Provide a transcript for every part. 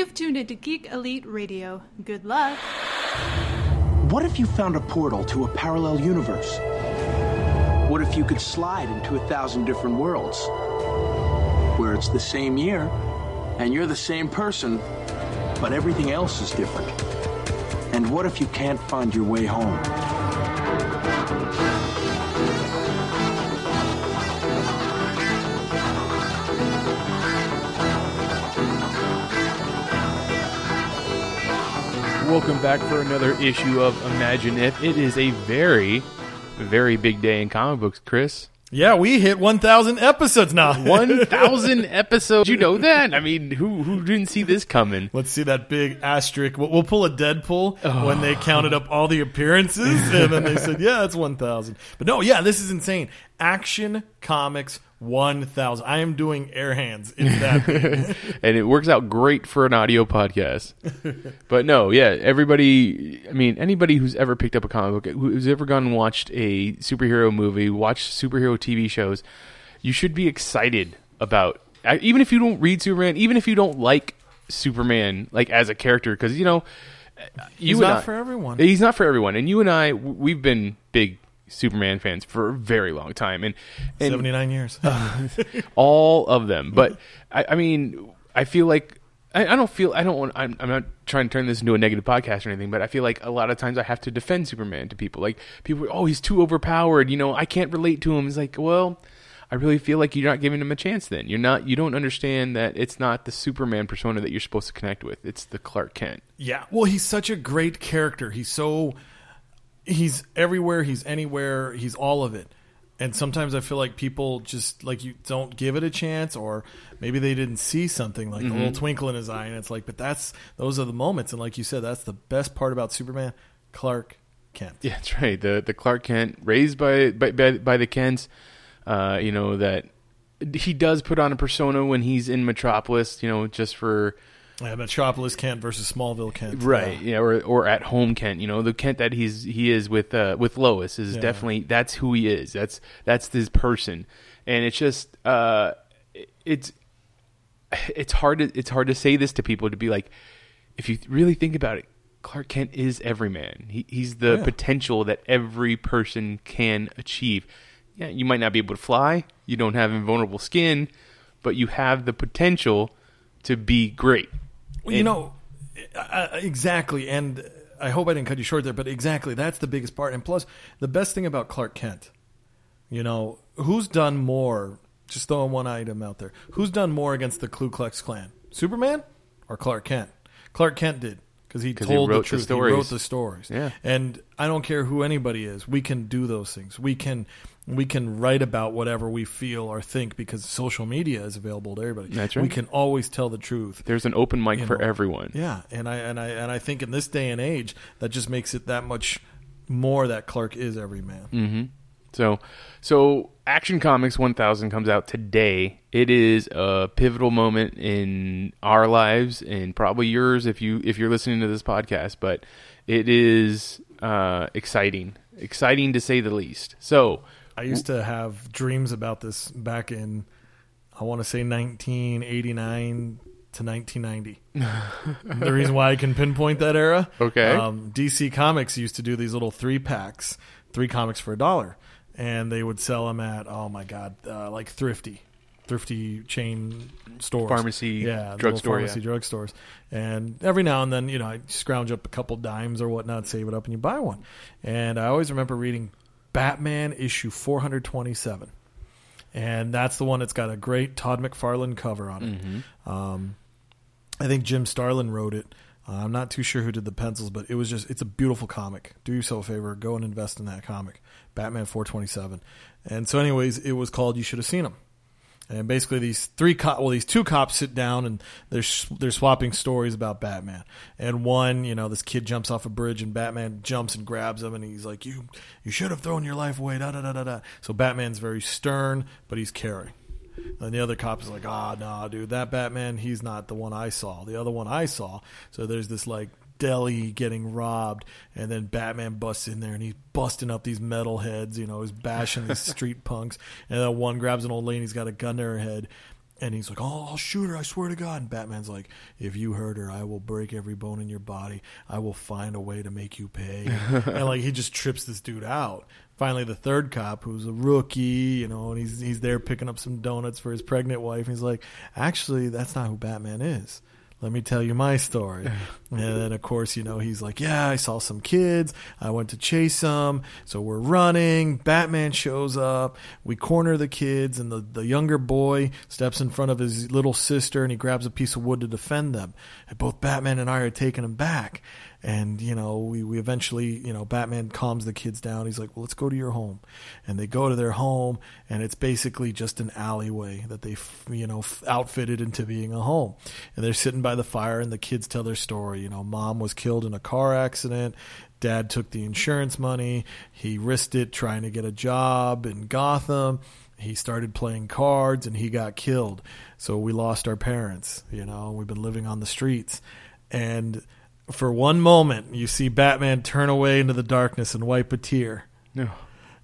You've tuned into Geek Elite Radio. Good luck. What if you found a portal to a parallel universe? What if you could slide into a thousand different worlds? Where it's the same year, and you're the same person, but everything else is different. And what if you can't find your way home? Welcome back for another issue of Imagine If. It is a very, very big day in comic books, Chris. Yeah, we hit 1,000 episodes now. 1,000 episodes. You know that? I mean, who who didn't see this coming? Let's see that big asterisk. We'll, we'll pull a Deadpool Oh. when they oh. counted up all the appearances, and then they said, "Yeah, it's 1,000." But no, yeah, this is insane. Action Comics 1,000. I am doing air hands. It's that. and it works out great for an audio podcast. but no, yeah, everybody. I mean, anybody who's ever picked up a comic book, who's ever gone and watched a superhero movie, watched superhero TV shows, you should be excited about. Even if you don't read Superman, even if you don't like Superman, like as a character, because you know, you He's and not for everyone. He's not for everyone, and you and I, we've been big Superman fans for a very long time, and, and 79 years. all of them. But I, I mean, I feel like I, I don't feel I don't want. I'm, I'm not trying to turn this into a negative podcast or anything, but I feel like a lot of times I have to defend Superman to people. Like people, oh, he's too overpowered. You know, I can't relate to him. It's like, well. I really feel like you're not giving him a chance. Then you're not. You don't understand that it's not the Superman persona that you're supposed to connect with. It's the Clark Kent. Yeah, well, he's such a great character. He's so he's everywhere. He's anywhere. He's all of it. And sometimes I feel like people just like you don't give it a chance, or maybe they didn't see something like a little twinkle in his eye, and it's like, but that's those are the moments. And like you said, that's the best part about Superman, Clark Kent. Yeah, that's right. The the Clark Kent raised by by by, by the Kents. Uh, you know that he does put on a persona when he's in Metropolis. You know, just for Yeah, Metropolis Kent versus Smallville Kent. right. Yeah. Yeah, or or at home Kent. You know, the Kent that he's he is with uh, with Lois is Yeah. definitely that's who he is. That's that's his person, and it's just uh, it's it's hard to it's hard to say this to people to be like if you really think about it clark kent is every man he, he's the Yeah. potential that every person can achieve yeah you might not be able to fly you don't have invulnerable skin but you have the potential to be great Well, you know, uh, exactly. And I hope I didn't cut you short there, but exactly. That's the biggest part. And plus, the best thing about Clark Kent, you know, who's done more? Just throwing one item out there. Who's done more against the Ku Klux Klan? Superman or Clark Kent? Clark Kent did because he 'Cause he told wrote the the truth. stories. He wrote the stories. Yeah. And I don't care who anybody is. We can do those things. We can we can write about whatever we feel or think because social media is available to everybody. That's right. We can always tell the truth. there's an open mic You for know, everyone Yeah, and I and I and I think in this day and age, that just makes it that much more that Clark is every man. Mm. So, so Action Comics 1000 comes out today. It is a pivotal moment in our lives and probably yours if you if you're listening to this podcast. But it is uh, exciting, exciting to say the least. So, I used to have dreams about this back in, I want to say 1989 to 1990. the reason why I can pinpoint that era, Okay. Um, DC Comics used to do these little three packs, three comics for a dollar, and they would sell them at oh my god, uh, like thrifty. Thrifty chain stores, Pharmacy, yeah, drugstore, pharmacy, yeah. drugstores, and every now and then, you know, I scrounge up a couple dimes or whatnot, save it up, and you buy one. And I always remember reading Batman issue 427. And that's the one that's got a great Todd McFarlane cover on it. Um, I think Jim Starlin wrote it. Uh, I'm not too sure who did the pencils, but it was just, it's a beautiful comic. Do yourself a favor, go and invest in that comic. Batman 427. And so, anyways, it was called You Should Have Seen Him. And basically, these three cop, well, these two cops sit down and they're sh- they're swapping stories about Batman. And one, you know, this kid jumps off a bridge and Batman jumps and grabs him and he's like, "You you should have thrown your life away." Da da da da da. So Batman's very stern, but he's caring. And the other cop is like, "Ah, nah, dude, that Batman, he's not the one I saw. The other one I saw." So there's this like deli getting robbed, and then Batman busts in there and he's busting up these metal heads. You know, he's bashing these street punks, and then one grabs an old lady, he's got a gun to her head. And he's like, "Oh, I'll shoot her! I swear to God!" And Batman's like, "If you hurt her, I will break every bone in your body. I will find a way to make you pay." and like he just trips this dude out. Finally, the third cop, who's a rookie, you know, and he's he's there picking up some donuts for his pregnant wife. And he's like, "Actually, that's not who Batman is." Let me tell you my story. and then, of course, you know, he's like, yeah, I saw some kids. I went to chase them. So we're running. Batman shows up. We corner the kids, and the, the younger boy steps in front of his little sister and he grabs a piece of wood to defend them. And both Batman and I are taking him back and you know we, we eventually you know batman calms the kids down. He's like well let's go to your home. And they go to their home and it's basically just an alleyway that they you know outfitted into being a home. And they're sitting by the fire and the kids tell their story. You know mom was killed in a car accident. Dad took the insurance money. He risked it trying to get a job in gotham. He started playing cards and he got killed. So we lost our parents you know we've been living on the streets. And for one moment, you see Batman turn away into the darkness and wipe a tear. No.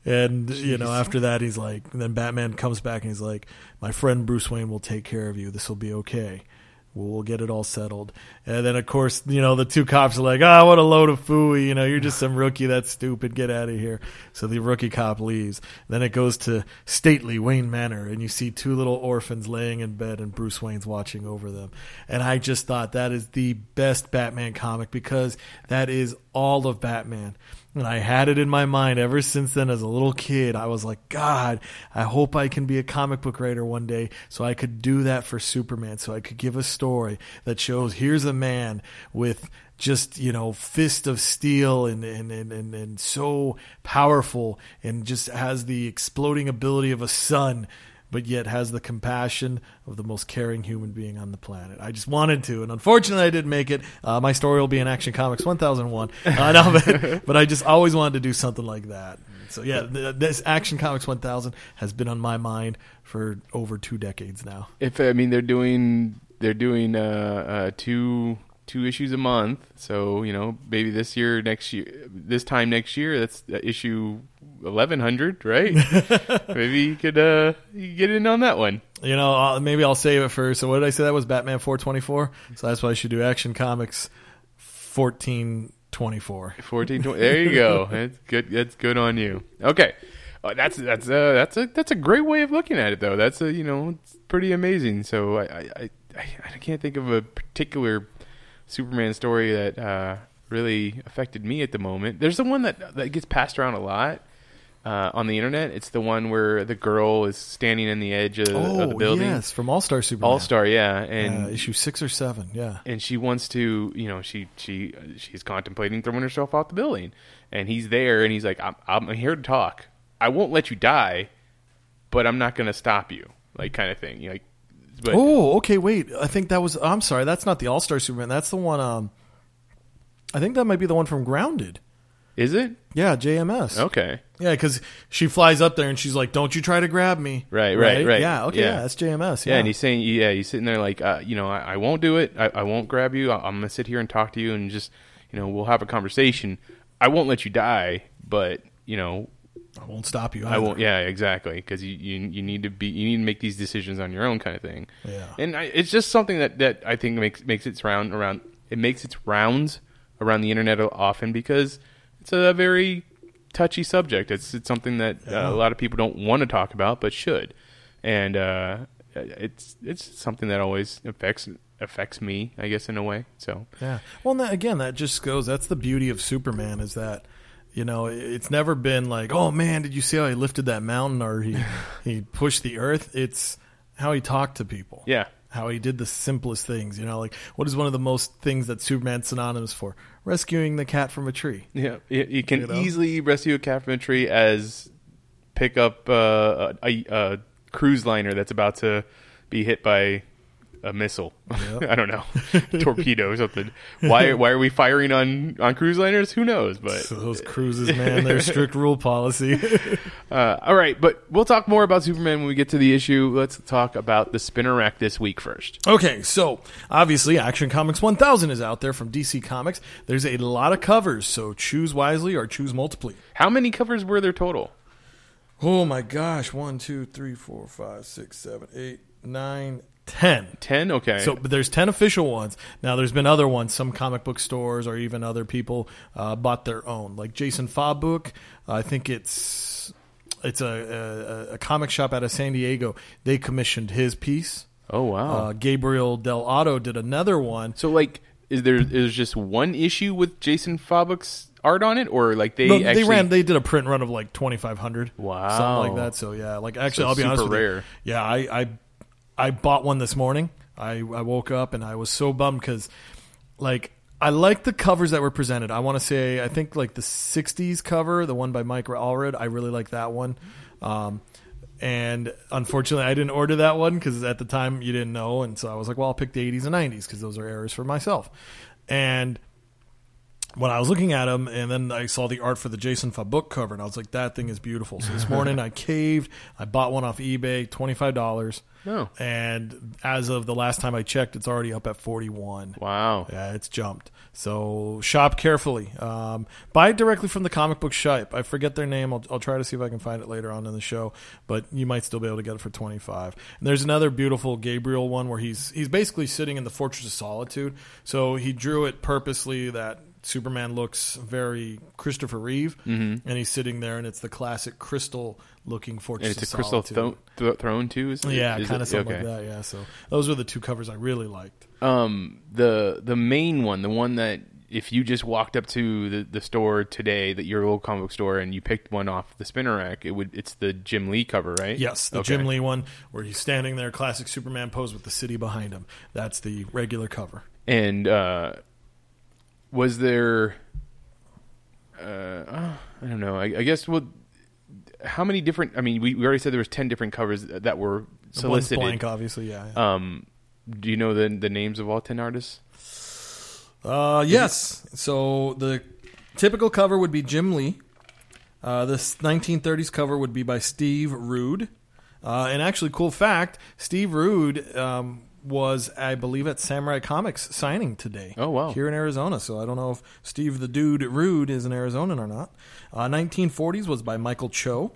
And you know, after that, he's like, then Batman comes back and he's like, "My friend Bruce Wayne will take care of you. This will be okay." We'll, get it all settled. And then, of course, you know, the two cops are like, oh, what a load of fooey. You know, you're just some rookie. That's stupid. Get out of here. So the rookie cop leaves. Then it goes to stately Wayne Manor, and you see two little orphans laying in bed, and Bruce Wayne's watching over them. And I just thought that is the best Batman comic because that is all of Batman. And I had it in my mind ever since then as a little kid. I was like, God, I hope I can be a comic book writer one day so I could do that for Superman. So I could give a story that shows here's a man with just, you know, fist of steel and, and, and, and, and so powerful and just has the exploding ability of a sun but yet has the compassion of the most caring human being on the planet. I just wanted to, and unfortunately, I didn't make it. Uh, my story will be in Action Comics 1001. Uh, no, but, but, I just always wanted to do something like that. So yeah, this Action Comics 1000 has been on my mind for over two decades now. If I mean they're doing they're doing uh, uh two two issues a month. So you know, maybe this year, next year, this time next year, that's issue eleven hundred, right? maybe you could uh, you could get in on that one. You know, I'll, maybe I'll save it for. So what did I say? That was Batman four twenty four. So that's why I should do Action Comics fourteen twenty four. Fourteen twenty. There you go. That's good. That's good on you. Okay. Uh, that's that's uh, that's a that's a great way of looking at it, though. That's a you know it's pretty amazing. So I I, I, I can't think of a particular Superman story that uh, really affected me at the moment. There's the one that that gets passed around a lot. Uh, on the internet, it's the one where the girl is standing in the edge of, oh, of the building. yes, from All Star Superman. All Star, yeah, and uh, issue six or seven, yeah. And she wants to, you know, she she she's contemplating throwing herself off the building, and he's there, and he's like, "I'm, I'm here to talk. I won't let you die, but I'm not going to stop you," like kind of thing. Like, but, oh, okay. Wait, I think that was. I'm sorry, that's not the All Star Superman. That's the one. Um, I think that might be the one from Grounded. Is it? Yeah, JMS. Okay. Yeah, because she flies up there and she's like, "Don't you try to grab me." Right, right, right. Yeah, okay, yeah, yeah that's JMS. Yeah. yeah. and he's saying, yeah, he's sitting there like, uh, you know, I, I, won't do it. I, I won't grab you. I, I'm gonna sit here and talk to you and just, you know, we'll have a conversation. I won't let you die, but you know, I won't stop you. Either. I won't. Yeah, exactly. Because you, you you need to be you need to make these decisions on your own, kind of thing. Yeah. And I, it's just something that, that I think makes makes its round around. It makes its rounds around the internet often because it's a very touchy subject. It's it's something that uh, a lot of people don't want to talk about, but should. And uh, it's it's something that always affects affects me, I guess, in a way. So yeah. Well, that, again, that just goes. That's the beauty of Superman is that you know, it's never been like, oh man, did you see how he lifted that mountain or he he pushed the earth? It's how he talked to people. Yeah. How he did the simplest things, you know, like what is one of the most things that Superman's synonymous for? Rescuing the cat from a tree. Yeah, you can you know? easily rescue a cat from a tree as pick up uh, a, a cruise liner that's about to be hit by a missile. Yep. I don't know, torpedo or something. Why why are we firing on on cruise liners? Who knows? But so those cruises, man, they're strict rule policy. uh, all right, but we'll talk more about Superman when we get to the issue. Let's talk about the spinner rack this week first. Okay, so obviously, Action Comics 1000 is out there from DC Comics. There's a lot of covers, so choose wisely or choose multiply. How many covers were there total? Oh my gosh! One, two, three, four, five, six, seven, eight, nine ten. Ten. Okay. So, but there's ten official ones. Now, there's been other ones. Some comic book stores or even other people uh, bought their own. Like Jason Fabok, I think it's it's a, a, a comic shop out of San Diego. They commissioned his piece. oh wow. Uh, Gabriel Dell'Otto did another one. so like, is there is just one issue with Jason Fabok's art on it, or like they No, actually they ran. They did a print run of like twenty five hundred. Wow. something like that. So yeah, like actually, So I'll be honest super with rare. you. Yeah, I, I I bought one this morning. I I woke up and I was so bummed because like I like the covers that were presented. I want to say I think like the '60s cover, the one by Mike Allred. I really like that one. Um, and unfortunately, I didn't order that one because at the time you didn't know, and so I was like, well, I'll pick the '80s and '90s because those are errors for myself. And when I was looking at them, and then I saw the art for the Jason Fabok cover, and I was like, that thing is beautiful. So this morning I caved. I bought one off eBay, twenty five dollars. Oh. And as of the last time I checked, it's already up at forty one. Wow. Yeah, it's jumped. So shop carefully. Um, buy it directly from the comic book shop. I forget their name. I'll, I'll try to see if I can find it later on in the show. But you might still be able to get it for twenty five. And there's another beautiful Gabriel one where he's he's basically sitting in the Fortress of Solitude. So he drew it purposely that Superman looks very Christopher Reeve, and he's sitting there, and it's the classic crystal looking Fortress. And it's a crystal thro- thro- throne too. Is it? Yeah, kind of something Okay. like that. Yeah, so those were the two covers I really liked. Um, the the main one, the one that if you just walked up to the, the store today, that your old comic book store, and you picked one off the spinner rack, it would it's the Jim Lee cover, right? Yes, the Okay. Jim Lee one where he's standing there, classic Superman pose with the city behind him. That's the regular cover. And uh, was there? Uh, oh, I don't know. I, I guess well, how many different? I mean, we, we already said there was ten different covers that were The one's solicited. blank, obviously. Yeah. yeah. Um, do you know the the names of all ten artists? Uh, yes. So the typical cover would be Jim Lee. Uh, this 1930s cover would be by Steve Rude. Uh, and actually, cool fact: Steve Rude um, was, I believe, at Samurai Comics signing today. Oh, wow. Here in Arizona. So I don't know if Steve the Dude Rude is an Arizonan or not. Uh, 1940s was by Michael Cho.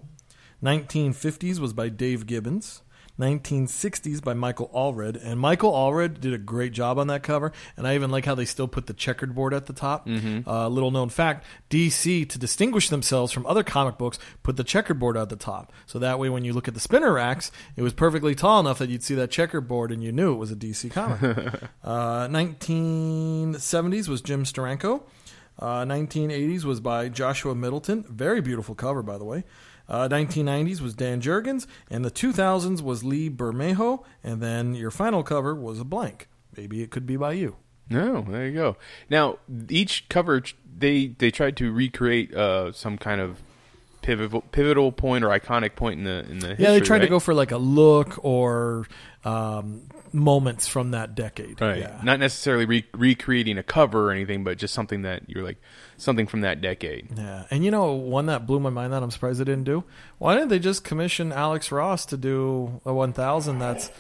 1950s was by Dave Gibbons. 1960s by Michael Allred, and Michael Allred did a great job on that cover. And I even like how they still put the checkered board at the top. Uh, little known fact: DC, to distinguish themselves from other comic books, put the checkered board at the top. So that way, when you look at the spinner racks, it was perfectly tall enough that you'd see that checkered board and you knew it was a DC comic. uh, 1970s was Jim Steranko. Uh, 1980s was by Joshua Middleton. Very beautiful cover, by the way. Uh, 1990s was Dan Jurgens, and the 2000s was Lee Bermejo, and then your final cover was a blank. Maybe it could be by you. No, there you go. Now each cover they they tried to recreate uh, some kind of pivotal pivotal point or iconic point in the in the history, yeah, they tried to go for like a look or um, moments from that decade. right. Yeah. Not necessarily re- recreating a cover or anything, but just something that you're like something from that decade. Yeah, and you know one that blew my mind that I'm surprised they didn't do. Why didn't they just commission Alex Ross to do a 1000 that's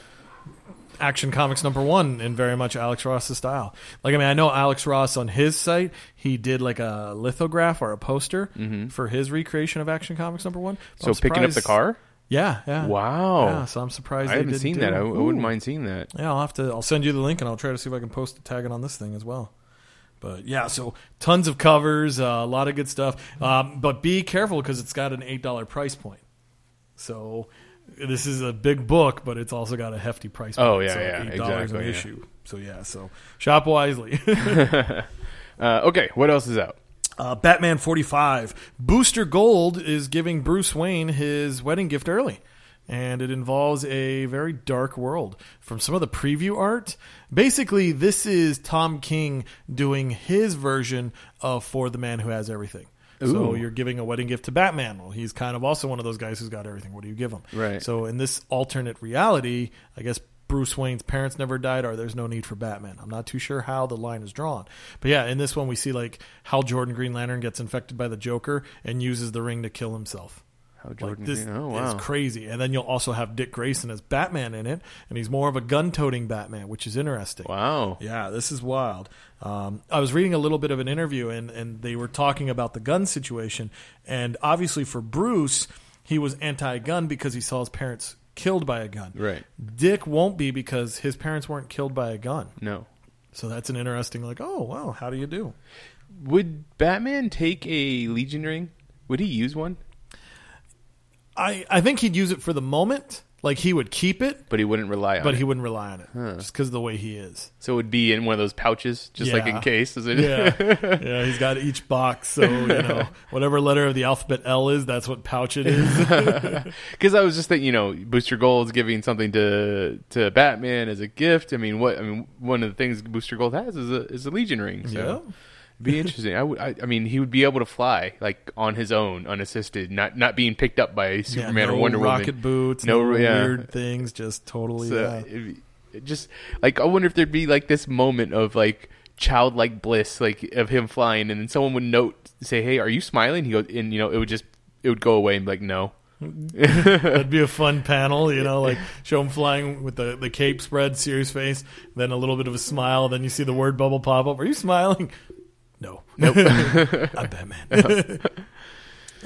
Action Comics number one in very much Alex Ross's style? Like, I mean, I know Alex Ross on his site he did like a lithograph or a poster for his recreation of Action Comics number one. Mm-hmm. So picking up the car. Yeah, yeah. Wow. Yeah, so I'm surprised I haven't seen that. I, I wouldn't mind seeing that. Yeah, I'll have to. I'll send you the link and I'll try to see if I can post a tag on this thing as well. But yeah, so tons of covers, uh, a lot of good stuff. Um, but be careful because it's got an eight dollar price point. So this is a big book, but it's also got a hefty price point. Oh, yeah, so yeah, eight dollars exactly, an yeah. issue. So yeah, so shop wisely. Uh, okay, what else is out? Uh, Batman forty five Booster Gold is giving Bruce Wayne his wedding gift early. And it involves a very dark world. From some of the preview art, basically, this is Tom King doing his version of For the Man Who Has Everything. So you're giving a wedding gift to Batman. Well, he's kind of also one of those guys who's got everything. What do you give him? Right. So in this alternate reality, I guess Bruce Wayne's parents never died, or there's no need for Batman. I'm not too sure how the line is drawn. But yeah, in this one, we see like how Jordan Green Lantern gets infected by the Joker and uses the ring to kill himself. How Like Jordan this Green- oh wow. is crazy. And then you'll also have Dick Grayson as Batman in it, and he's more of a gun-toting Batman, which is interesting. Wow. Yeah, this is wild. Um, I was reading a little bit of an interview, and, and they were talking about the gun situation. And obviously, for Bruce, he was anti gun because he saw his parents killed by a gun. Right. Dick won't be because his parents weren't killed by a gun. No. So that's an interesting, like, oh, wow, how do you do? Would Batman take a Legion ring? Would he use one? I, I think he'd use it for the moment. Like, he would keep it, But he wouldn't rely on it. but it. he wouldn't rely on it just because of the way he is. so it would be in one of those pouches, just like in case. Is it? Yeah. yeah, he's got each box. So, you know, whatever letter of the alphabet L is, that's what pouch it is. Because I was just thinking, you know, Booster Gold's giving something to to Batman as a gift. I mean, what? I mean, one of the things Booster Gold has is a is a Legion ring. So Yeah. It'd be interesting. I would. I, I mean, he would be able to fly like on his own, unassisted, not not being picked up by Superman yeah, no or Wonder rocket Woman. Rocket boots, No, no, yeah. weird things, just totally. So yeah. it just like I wonder if there'd be like this moment of like childlike bliss, like of him flying, and then someone would note, say, "Hey, are you smiling?" He goes, and you know, it would just it would go away and be like, "No." That'd be a fun panel, you know, like show him flying with the, the cape spread, serious face, then a little bit of a smile, then you see the word bubble pop up. Are you smiling? No. Nope. I'm Batman.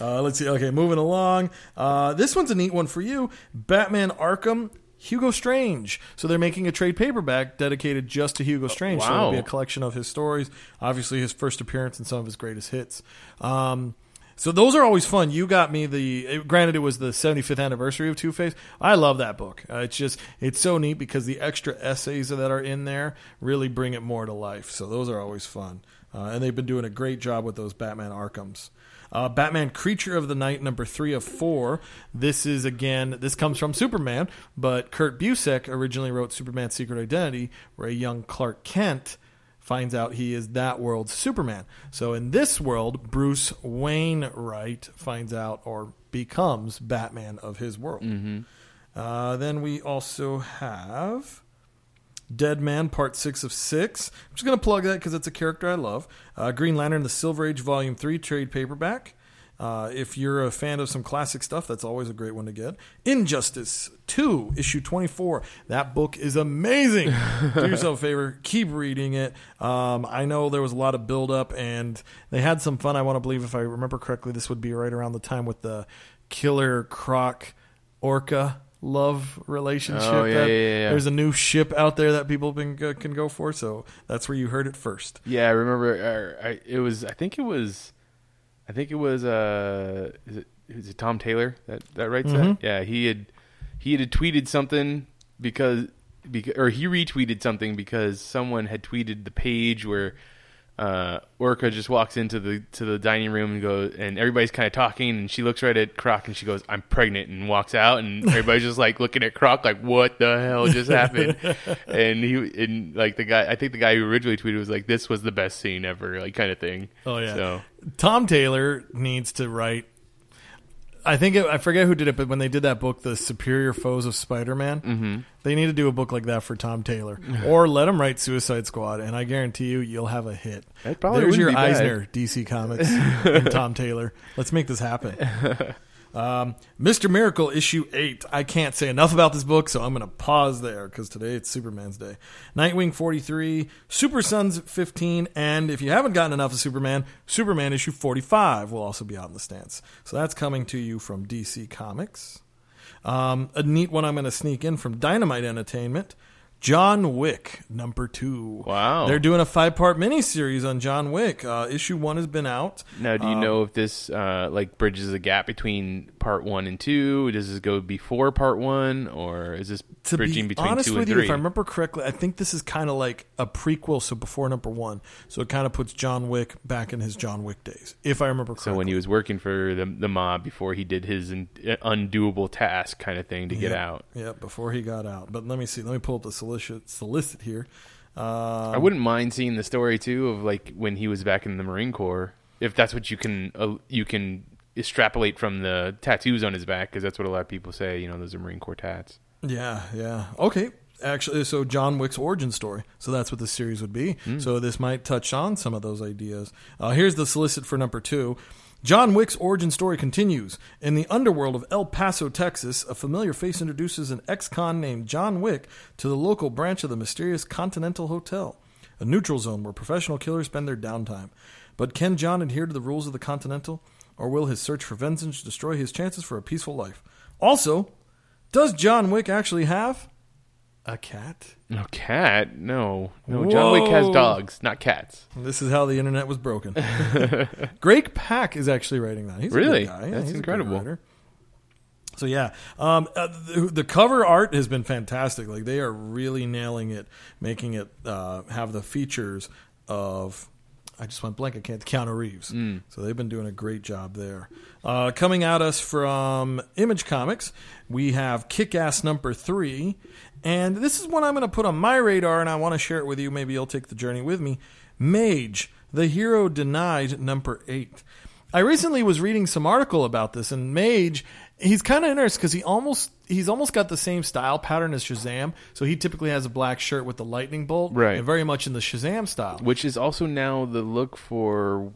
uh, let's see. Okay, moving along. Uh, this one's a neat one for you Batman Arkham. Hugo Strange. So they're making a trade paperback dedicated just to Hugo Strange. So it'll be a collection of his stories. Obviously, his first appearance and some of his greatest hits. Um, so those are always fun. You got me the. It, granted, it was the 75th anniversary of Two Face. I love that book. Uh, it's just it's so neat because the extra essays that are in there really bring it more to life. So those are always fun, uh, and they've been doing a great job with those Batman Arkhams. Uh, Batman Creature of the Night, number three of four. This is again, this comes from Superman, but Kurt Busiek originally wrote Superman's Secret Identity, where a young Clark Kent finds out he is that world's Superman. So in this world, Bruce Wayne Wright finds out or becomes Batman of his world. Uh, then we also have Dead Man Part 6 of 6. I'm just going to plug that because it's a character I love. Uh, Green Lantern, The Silver Age Volume 3 trade paperback. Uh, if you're a fan of some classic stuff, that's always a great one to get. Injustice 2, issue 24. That book is amazing. Do yourself a favor, keep reading it. Um, I know there was a lot of build up, and they had some fun. I want to believe, if I remember correctly, this would be right around the time with the Killer Croc Orca love relationship. Oh, yeah, yeah, yeah. There's a new ship out there that people can go, can go for, so that's where you heard it first. Yeah, I remember. Uh, I, it was. I think it was. I think it was. Uh, is it, is it Tom Taylor that that writes that? Yeah, he had he had tweeted something because because or he retweeted something because someone had tweeted the page where uh, Orca just walks into the to the dining room and goes and everybody's kind of talking and she looks right at Croc and she goes I'm pregnant and walks out and everybody's just like looking at Croc like what the hell just happened and he and like the guy I think the guy who originally tweeted was like this was the best scene ever like kind of thing Oh yeah. so Tom Taylor needs to write. I think it, I forget who did it, but when they did that book, The Superior Foes of Spider-Man, mm-hmm. they need to do a book like that for Tom Taylor, or let him write Suicide Squad, and I guarantee you, you'll have a hit. That probably There's your wouldn't bad. Eisner, DC Comics, and Tom Taylor. Let's make this happen. Um, Mr. Miracle issue eight. I can't say enough about this book, so I'm going to pause there because today it's Superman's day. Nightwing 43, Super Sons 15, and if you haven't gotten enough of Superman, Superman issue 45 will also be out in the stands. So that's coming to you from DC Comics. Um, a neat one I'm going to sneak in from Dynamite Entertainment. John Wick, number two. Wow. They're doing a five part miniseries on John Wick. Uh, issue one has been out. now do you know if this uh, like bridges the gap between part one and two does this go before part one or is this to bridging be between honest two with and you, three if I remember correctly, I think this is kind of like a prequel, so before number one. So it kind of puts John Wick back in his John Wick days, if I remember correctly. So when he was working for the the mob before he did his un, undoable task kind of thing to get yeah, out. yeah, before he got out. But let me see. Let me pull up the solicit solicit here. Uh, I wouldn't mind seeing the story too of like when he was back in the Marine Corps, if that's what you can uh, you can extrapolate from the tattoos on his back, because that's what a lot of people say. You know, those are Marine Corps tats. Yeah, yeah. Okay. Actually, so John Wick's origin story. So that's what this series would be. So this might touch on some of those ideas. Uh, here's the solicit for number two. John Wick's origin story continues. In the underworld of El Paso, Texas, a familiar face introduces an ex con named John Wick to the local branch of the mysterious Continental Hotel, a neutral zone where professional killers spend their downtime. But can John adhere to the rules of the Continental, or will his search for vengeance destroy his chances for a peaceful life? Also, Does John Wick actually have a cat? No cat. No, no. John Wick has Whoa. dogs, not cats. This is how the internet was broken. Greg Pak is actually writing that. He's a good Really? guy. Yeah, That's he's a good incredible. writer. So yeah, um, uh, the, the cover art has been fantastic. Like they are really nailing it, making it uh, have the features of. I just went blank. I can't. Keanu Reeves. Mm. So they've been doing a great job there. Uh, coming at us from Image Comics, we have Kick Ass number three, and this is one I'm going to put on my radar, and I want to share it with you. Maybe you'll take the journey with me. Mage, the hero denied number eight. I recently was reading some article about this, and Mage, he's kind of interesting because he almost he's almost got the same style pattern as Shazam. So he typically has a black shirt with the lightning bolt, Right. And very much in the Shazam style. Which is also now the look for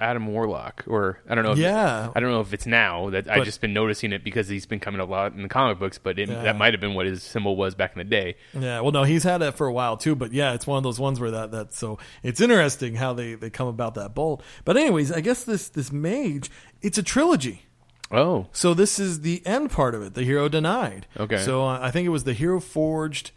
Adam Warlock, or I don't know. If Yeah. I don't know if it's now that I've But- just been noticing it because he's been coming a lot in the comic books, but it, Yeah. that might have been what his symbol was back in the day. Yeah, well, no, he's had that for a while too. But yeah, it's one of those ones where that that so it's interesting how they they come about that bolt. But anyways, I guess this this mage, it's a trilogy. Oh, So this is the end part of it. The hero denied. Okay. So uh, I think it was the hero forged,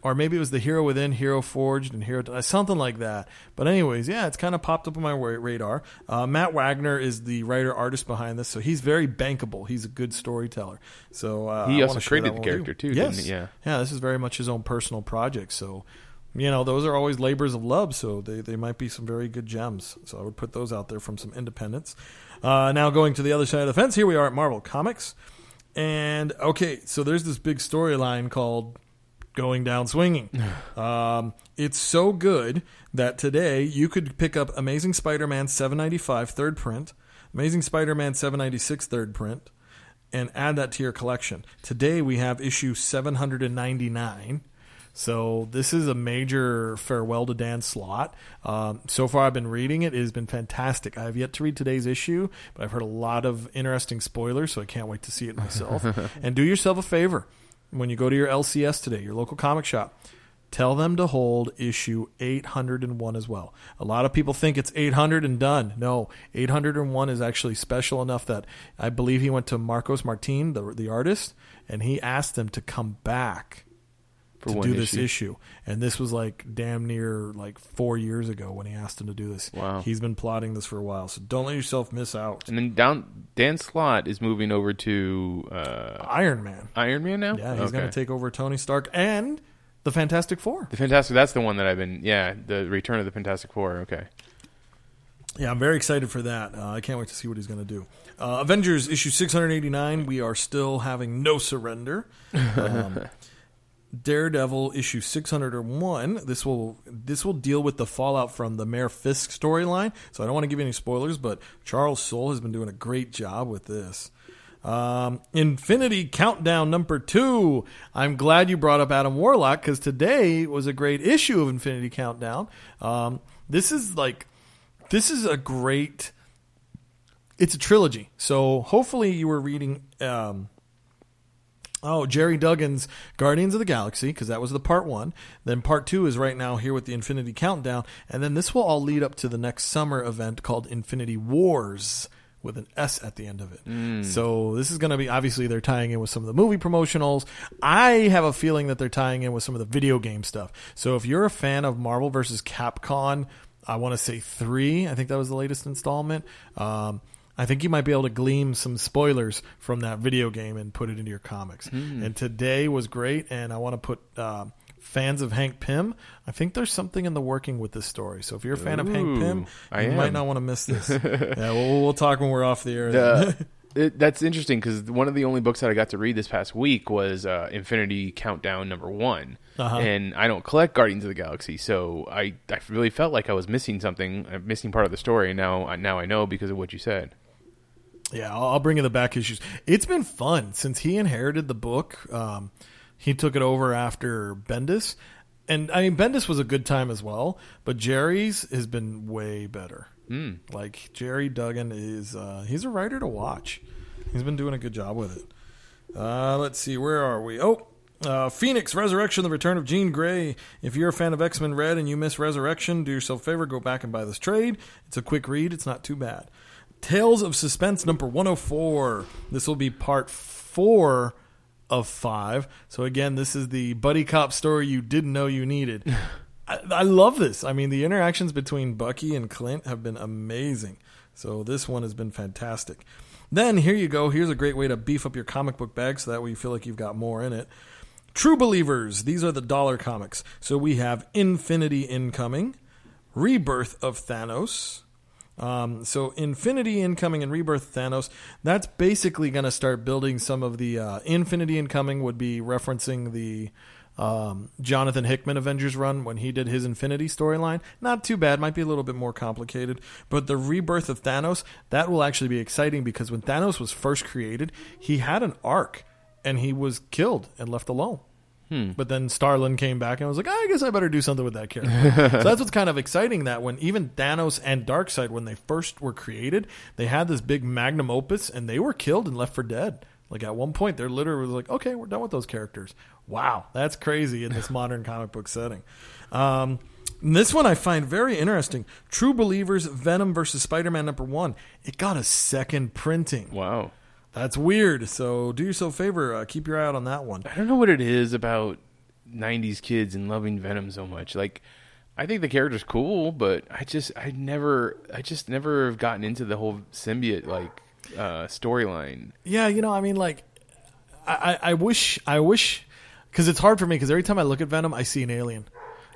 or maybe it was the hero within, hero forged, and hero denied, something like that. But anyways, yeah, it's kind of popped up on my wa- radar. Uh, Matt Wagner is the writer artist behind this, so he's very bankable. He's a good storyteller. So uh, He I also wanna share created that the one character, too, Yes. didn't he? Yeah. Yeah, this is very much his own personal project. So. You know, those are always labors of love, so they, they might be some very good gems. So I would put those out there from some independents. Uh, now going to the other side of the fence, here we are at Marvel Comics. And okay, so there's this big storyline called Going Down Swinging. um, it's so good that today you could pick up Amazing Spider Man 795 third print, Amazing Spider Man 796 third print, and add that to your collection. Today we have issue 799. So this is a major farewell to Dan Slott. Um, so far, I've been reading it. It has been fantastic. I have yet to read today's issue, but I've heard a lot of interesting spoilers, so I can't wait to see it myself. and do yourself a favor when you go to your LCS today, your local comic shop. Tell them to hold issue 801 as well. A lot of people think it's 800 and done. No, 801 is actually special enough that I believe he went to Marcos Martin, the the artist, and he asked them to come back to do this issue. issue. And this was like damn near like four years ago when he asked him to do this. Wow. He's been plotting this for a while, so don't let yourself miss out. and then down Dan Slott is moving over to uh, Iron Man. Iron Man now. Yeah, he's Okay. going to take over Tony Stark and the Fantastic Four. the Fantastic. That's the one that I've been. Yeah, the Return of the Fantastic Four. Okay. Yeah, I'm very excited for that. Uh, I can't wait to see what he's going to do. Uh, Avengers issue 689. We are still having no surrender. Um, Daredevil issue 601. This will this will deal with the fallout from the Mayor Fisk storyline. So I don't want to give you any spoilers, but Charles Soule has been doing a great job with this. Um, Infinity Countdown number two. I'm glad you brought up Adam Warlock because today was a great issue of Infinity Countdown. Um, this is like this is a great it's a trilogy so hopefully you were reading um, oh gerry duggan's guardians of the galaxy because that was the part one then part two is right now here with the infinity countdown and then this will all lead up to the next summer event called infinity wars with an S at the end of it. So this is going to be obviously they're tying in with some of the movie promotionals. I have a feeling that they're tying in with some of the video game stuff. So if you're a fan of Marvel versus Capcom, I want to say three. I think that was the latest installment. Um, I think you might be able to glean some spoilers from that video game and put it into your comics. And today was great, and I want to put uh, fans of Hank Pym. I think there's something in the working with this story. So if you're a fan of Hank Pym, I you might not want to miss this. yeah, we'll, we'll talk when we're off the air. Uh, it, that's interesting because one of the only books that I got to read this past week was uh, Infinity Countdown number one, Uh-huh. and I don't collect Guardians of the Galaxy, so I, I really felt like I was missing something, uh, missing part of the story. And Now now I know because of what you said. Yeah, I'll, I'll bring in the back issues. It's been fun since he inherited the book. Um, he took it over after Bendis, and I mean Bendis was a good time as well, but Gerry's has been way better. Mm. Like Gerry Duggan is, uh, he's a writer to watch. He's been doing a good job with it. Uh, let's see, where are we? Oh, uh, Phoenix Resurrection: The Return of Jean Grey. If you're a fan of X Men Red and you miss Resurrection, do yourself a favor, go back and buy this trade. It's a quick read. It's not too bad. Tales of Suspense number 104. This will be part four of five. So again, this is the buddy cop story you didn't know you needed. I, I love this. I mean, the interactions between Bucky and Clint have been amazing. So this one has been fantastic. Then here you go. Here's a great way to beef up your comic book bag so that way you feel like you've got more in it. True Believers. These are the dollar comics. So we have Infinity Incoming, Rebirth of Thanos. Um, so Infinity Incoming and Rebirth Thanos. That's basically going to start building some of the uh, Infinity Incoming would be referencing the um, Jonathan Hickman Avengers run when he did his Infinity storyline. Not too bad, might be a little bit more complicated. But the rebirth of Thanos, that will actually be exciting because when Thanos was first created, he had an arc and he was killed and left alone. But then Starlin came back and I was like, I guess I better do something with that character. so that's what's kind of exciting that when even Thanos and Darkseid, when they first were created, they had this big magnum opus and they were killed and left for dead. Like at one point, they're literally like, okay, we're done with those characters. Wow, that's crazy in this modern comic book setting. Um, this one I find very interesting. True Believers Venom versus Spider Man number one. It got a second printing. Wow. That's weird. So do yourself a favor, uh, keep your eye out on that one. I don't know what it is about '90s kids and loving Venom so much. Like, I think the character's cool, but I just, I never, I just never have gotten into the whole symbiote like uh, storyline. Yeah, you know, I mean, like, I, I I wish, I wish, because it's hard for me. Because every time I look at Venom, I see an alien.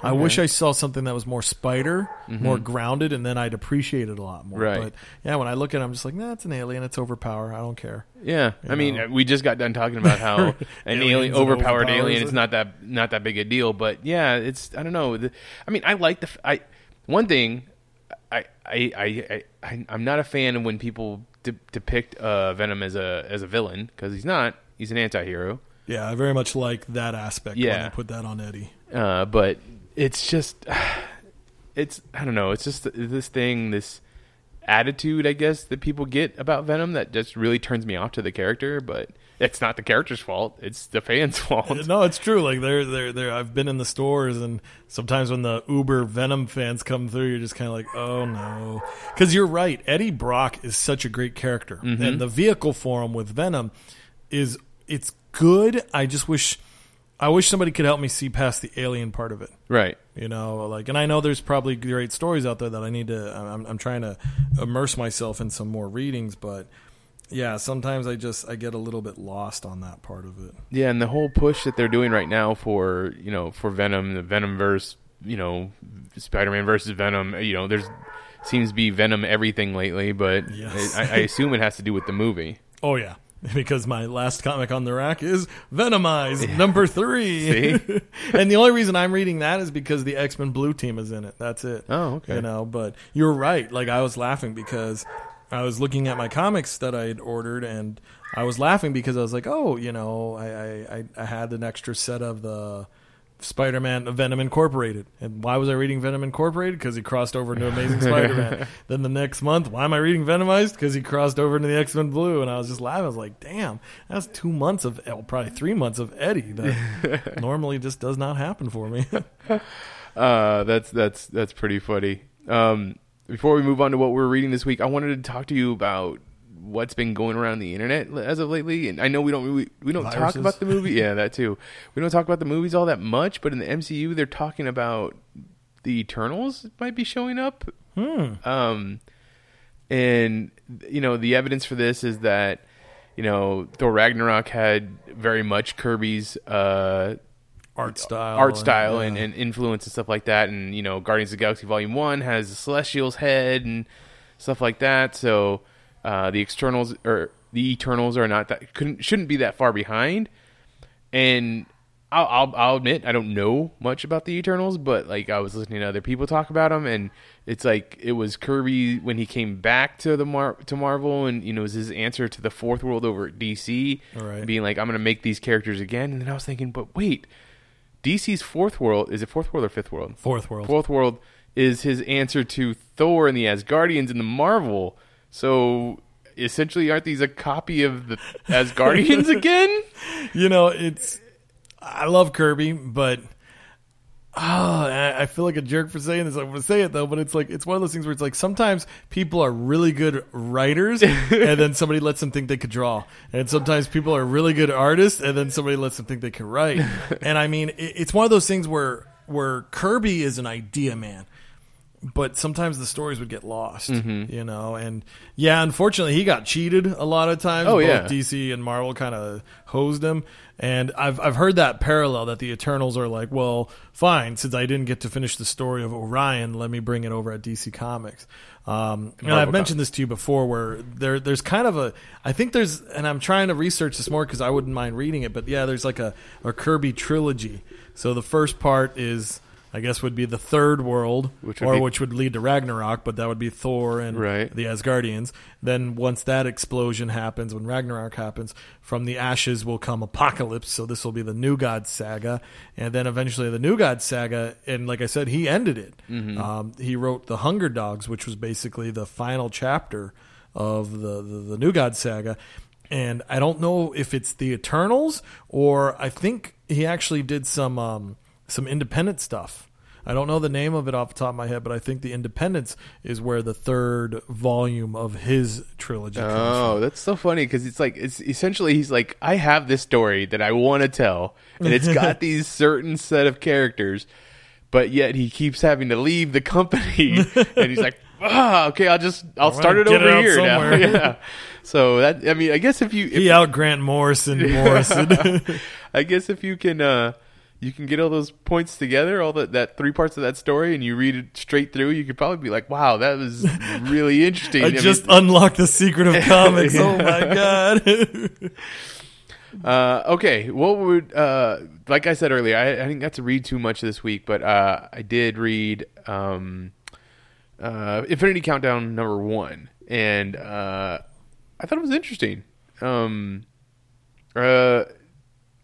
I wish I saw something that was more spider, more grounded, and then I'd appreciate it a lot more. Right. But yeah, when I look at it, I'm just like, nah, it's an alien. It's overpower. I don't care. Yeah, I mean, we just got done talking about how an alien, and overpowered overpowers alien it. is not that not that big a deal, but yeah, it's I don't know. The, I mean, I like the f- I one thing I I I, I I'm not a fan of when people de- depict uh, Venom as a as a villain because he's not. He's an anti-hero. Yeah, I very much like that aspect when Yeah. they put that on Eddie. Uh, but it's just it's I don't know. It's just this thing this attitude I guess that people get about Venom that just really turns me off to the character, but it's not the character's fault. It's the fans' fault. No, it's true. Like they're they're they're I've been in the stores and sometimes when the Uber Venom fans come through, you're just kind of like, oh no, because you're right. Eddie Brock is such a great character, mm-hmm. and the vehicle for him with Venom is it's good. I just wish I wish somebody could help me see past the alien part of it. Right. You know, like, and I know there's probably great stories out there that I need to. I'm, I'm trying to immerse myself in some more readings, but yeah, sometimes I just I get a little bit lost on that part of it. Yeah, and the whole push that they're doing right now for you know for Venom, the Venom verse, you know, Spider-Man versus Venom. You know, there's seems to be Venom everything lately, but Yes. I, I assume it has to do with the movie. Oh yeah, because my last comic on the rack is Venomized number three. See? and the only reason I'm reading that is because the X Men Blue Team is in it. That's it. Oh, okay. You know, but you're right. Like I was laughing because I was looking at my comics that I had ordered, and I was laughing because I was like, oh, you know, I I, I, I had an extra set of the. Spider-Man Venom Incorporated. And why was I reading Venom Incorporated? Because he crossed over into Amazing Spider-Man. then the next month, why am I reading Venomized? Because he crossed over into the X-Men Blue. And I was just laughing. I was like, damn, that's two months of, well, probably three months of Eddie that normally just does not happen for me. Uh, that's that's that's pretty funny. Um, before we move on to what we're reading this week, I wanted to talk to you about what's been going around the internet as of lately. And I know we don't we, we don't talk about the movie. Yeah, that too. We don't talk about the movies all that much, but in the MCU, they're talking about the Eternals might be showing up. Um, and you know the evidence for this is that you know Thor Ragnarok had very much Kirby's uh, Art style. art style and, yeah. and influence and stuff like that. And you know, Guardians of the Galaxy Volume One has the Celestial's head and stuff like that. So uh, the externals or the Eternals are not that couldn't shouldn't be that far behind. And I'll, I'll I'll admit I don't know much about the Eternals, but like I was listening to other people talk about them, and it's like it was Kirby when he came back to the Mar- to Marvel, and you know it was his answer to the fourth world over at DC, Right. being like I'm going to make these characters again. And then I was thinking, but wait, DC's fourth world is it fourth world or fifth world? Fourth world. Fourth world is his answer to Thor and the Asgardians in the Marvel. So essentially, aren't these a copy of the Asgardians again? you know, it's I love Kirby, but oh, I I feel like a jerk for saying this. I'm going to say it though, but it's like it's one of those things where it's like sometimes people are really good writers, and then somebody lets them think they could draw, and sometimes people are really good artists, and then somebody lets them think they can write. And I mean, it's one of those things where where Kirby is an idea man. But sometimes the stories would get lost, Mm-hmm. you know. And yeah, unfortunately, he got cheated a lot of times. Oh, Both yeah. DC and Marvel kind of hosed him. And I've I've heard that parallel that the Eternals are like, well, fine, since I didn't get to finish the story of Orion, let me bring it over at DC Comics. Um, and I've mentioned this to you before, where there there's kind of a I think there's and I'm trying to research this more because I wouldn't mind reading it, but yeah, there's like a, a Kirby trilogy. So the first part is. I guess would be the third world, Which or be- which would lead to Ragnarok, but that would be Thor and Right. the Asgardians. Then once that explosion happens, when Ragnarok happens, from the ashes will come Apokolips. So this will be the New God saga, and then eventually the New God saga. And like I said, he ended it. Um, he wrote the Hunger Dogs, which was basically the final chapter of the, the the New God saga. And I don't know if it's the Eternals or I think he actually did some um, some independent stuff. I don't know the name of it off the top of my head, but I think the Independence is where the third volume of his trilogy comes from. Oh, that's so funny because it's like it's essentially he's like I have this story that I want to tell, and it's got these certain set of characters, but yet he keeps having to leave the company, and he's like, ah, okay, I'll just I'll start it it over out here now. yeah. So that I mean, I guess if you, if, He out Grant Morrison, Morrison. I guess if you can. uh you can get all those points together, all that that three parts of that story, and you read it straight through. You could probably be like, "Wow, that was really interesting." I mean, just unlocked the secret of comics. Oh my god! Uh, okay, what would uh, like I said earlier, I, I didn't get to read too much this week, but uh, I did read um, uh, Infinity Countdown number one, and uh, I thought it was interesting. Um, uh,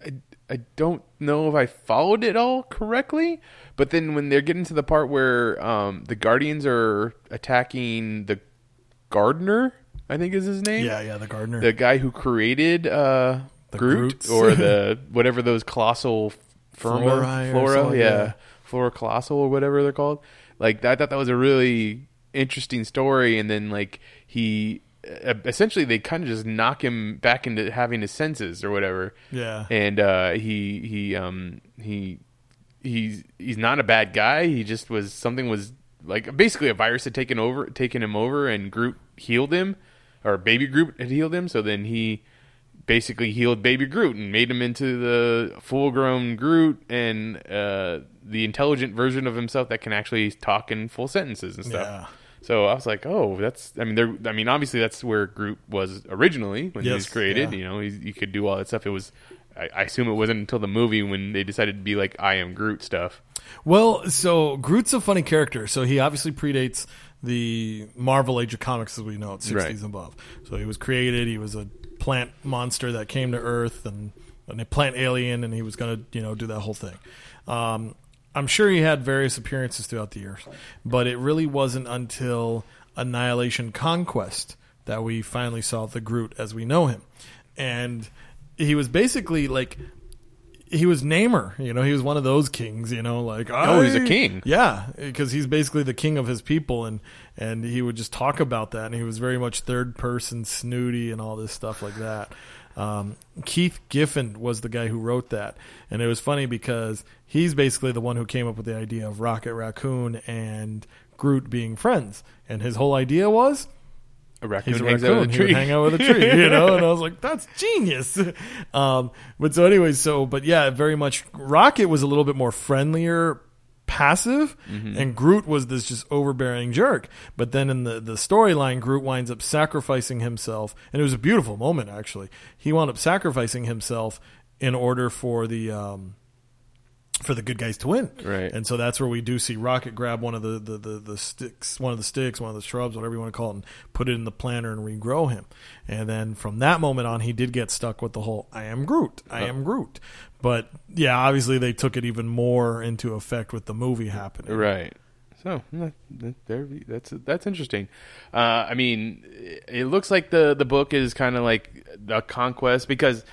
I I don't know if I followed it all correctly, but then when they're getting to the part where um, the Guardians are attacking the Gardener, I think is his name yeah, yeah, the gardener. the guy who created uh, The Groot Groots. or the whatever those colossal firma, flora, yeah, yeah. flora colossal or whatever they're called. Like I thought that was a really interesting story, and then like he essentially they kind of just knock him back into having his senses or whatever. Yeah. and uh, he he um he he's he's not a bad guy. He just was something was like basically a virus had taken over taken him over and Groot healed him or baby Groot had healed him so then he basically healed baby Groot and made him into the full grown Groot and uh, the intelligent version of himself that can actually talk in full sentences and stuff. Yeah. So I was like, oh, that's. I mean, there. I mean, obviously, that's where Groot was originally when he Yes, was created. yeah. You know, he, he could do all that stuff. It was. I, I assume it wasn't until the movie when they decided to be like I am Groot stuff. Well, so Groot's a funny character. So he obviously predates the Marvel Age of Comics as we know it, 60s Right. and above. So he was created. He was a plant monster that came to Earth and, and a plant alien, and he was going to, you know, do that whole thing. Um, I'm sure he had various appearances throughout the years, but it really wasn't until Annihilation Conquest that we finally saw the Groot as we know him. And he was basically like he was Namor, you know, he was one of those kings, you know, like Oh, he's a king. Yeah, because he's basically the king of his people, and and he would just talk about that, and he was very much third person, snooty, and all this stuff like that. Um, Keith Giffen was the guy who wrote that, and it was funny because he's basically the one who came up with the idea of Rocket Raccoon and Groot being friends, and his whole idea was A raccoon He's a hangs out of raccoon. the He would hang out with a tree, you know. And I was like, "That's genius." Um, but so, anyway, so but yeah, very much. Rocket was a little bit more friendlier, passive, Mm-hmm. and Groot was this just overbearing jerk. But then in the the storyline, Groot winds up sacrificing himself, and it was a beautiful moment actually. He wound up sacrificing himself in order for the. Um, for the good guys to win, Right. And so that's where we do see Rocket grab one of the, the, the, the sticks, one of the sticks, one of the shrubs, whatever you want to call it, and put it in the planter and regrow him. And then from that moment on, he did get stuck with the whole "I am Groot, I am Groot." But yeah, obviously they took it even more into effect with the movie happening. Right. So that, that, there, that's that's interesting. Uh, I mean, it looks like the the book is kind of like the conquest because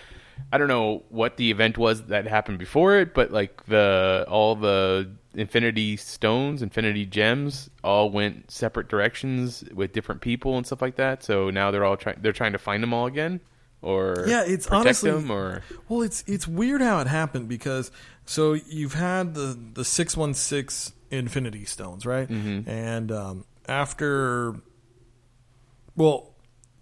I don't know what the event was that happened before it, but like the all the Infinity Stones, Infinity Gems, all went separate directions with different people and stuff like that. So now they're all trying. They're trying to find them all again, or Yeah, it's protect honestly- them, or Well, it's it's weird how it happened because so you've had the the six one six Infinity Stones, right? Mm-hmm. And um, after, well,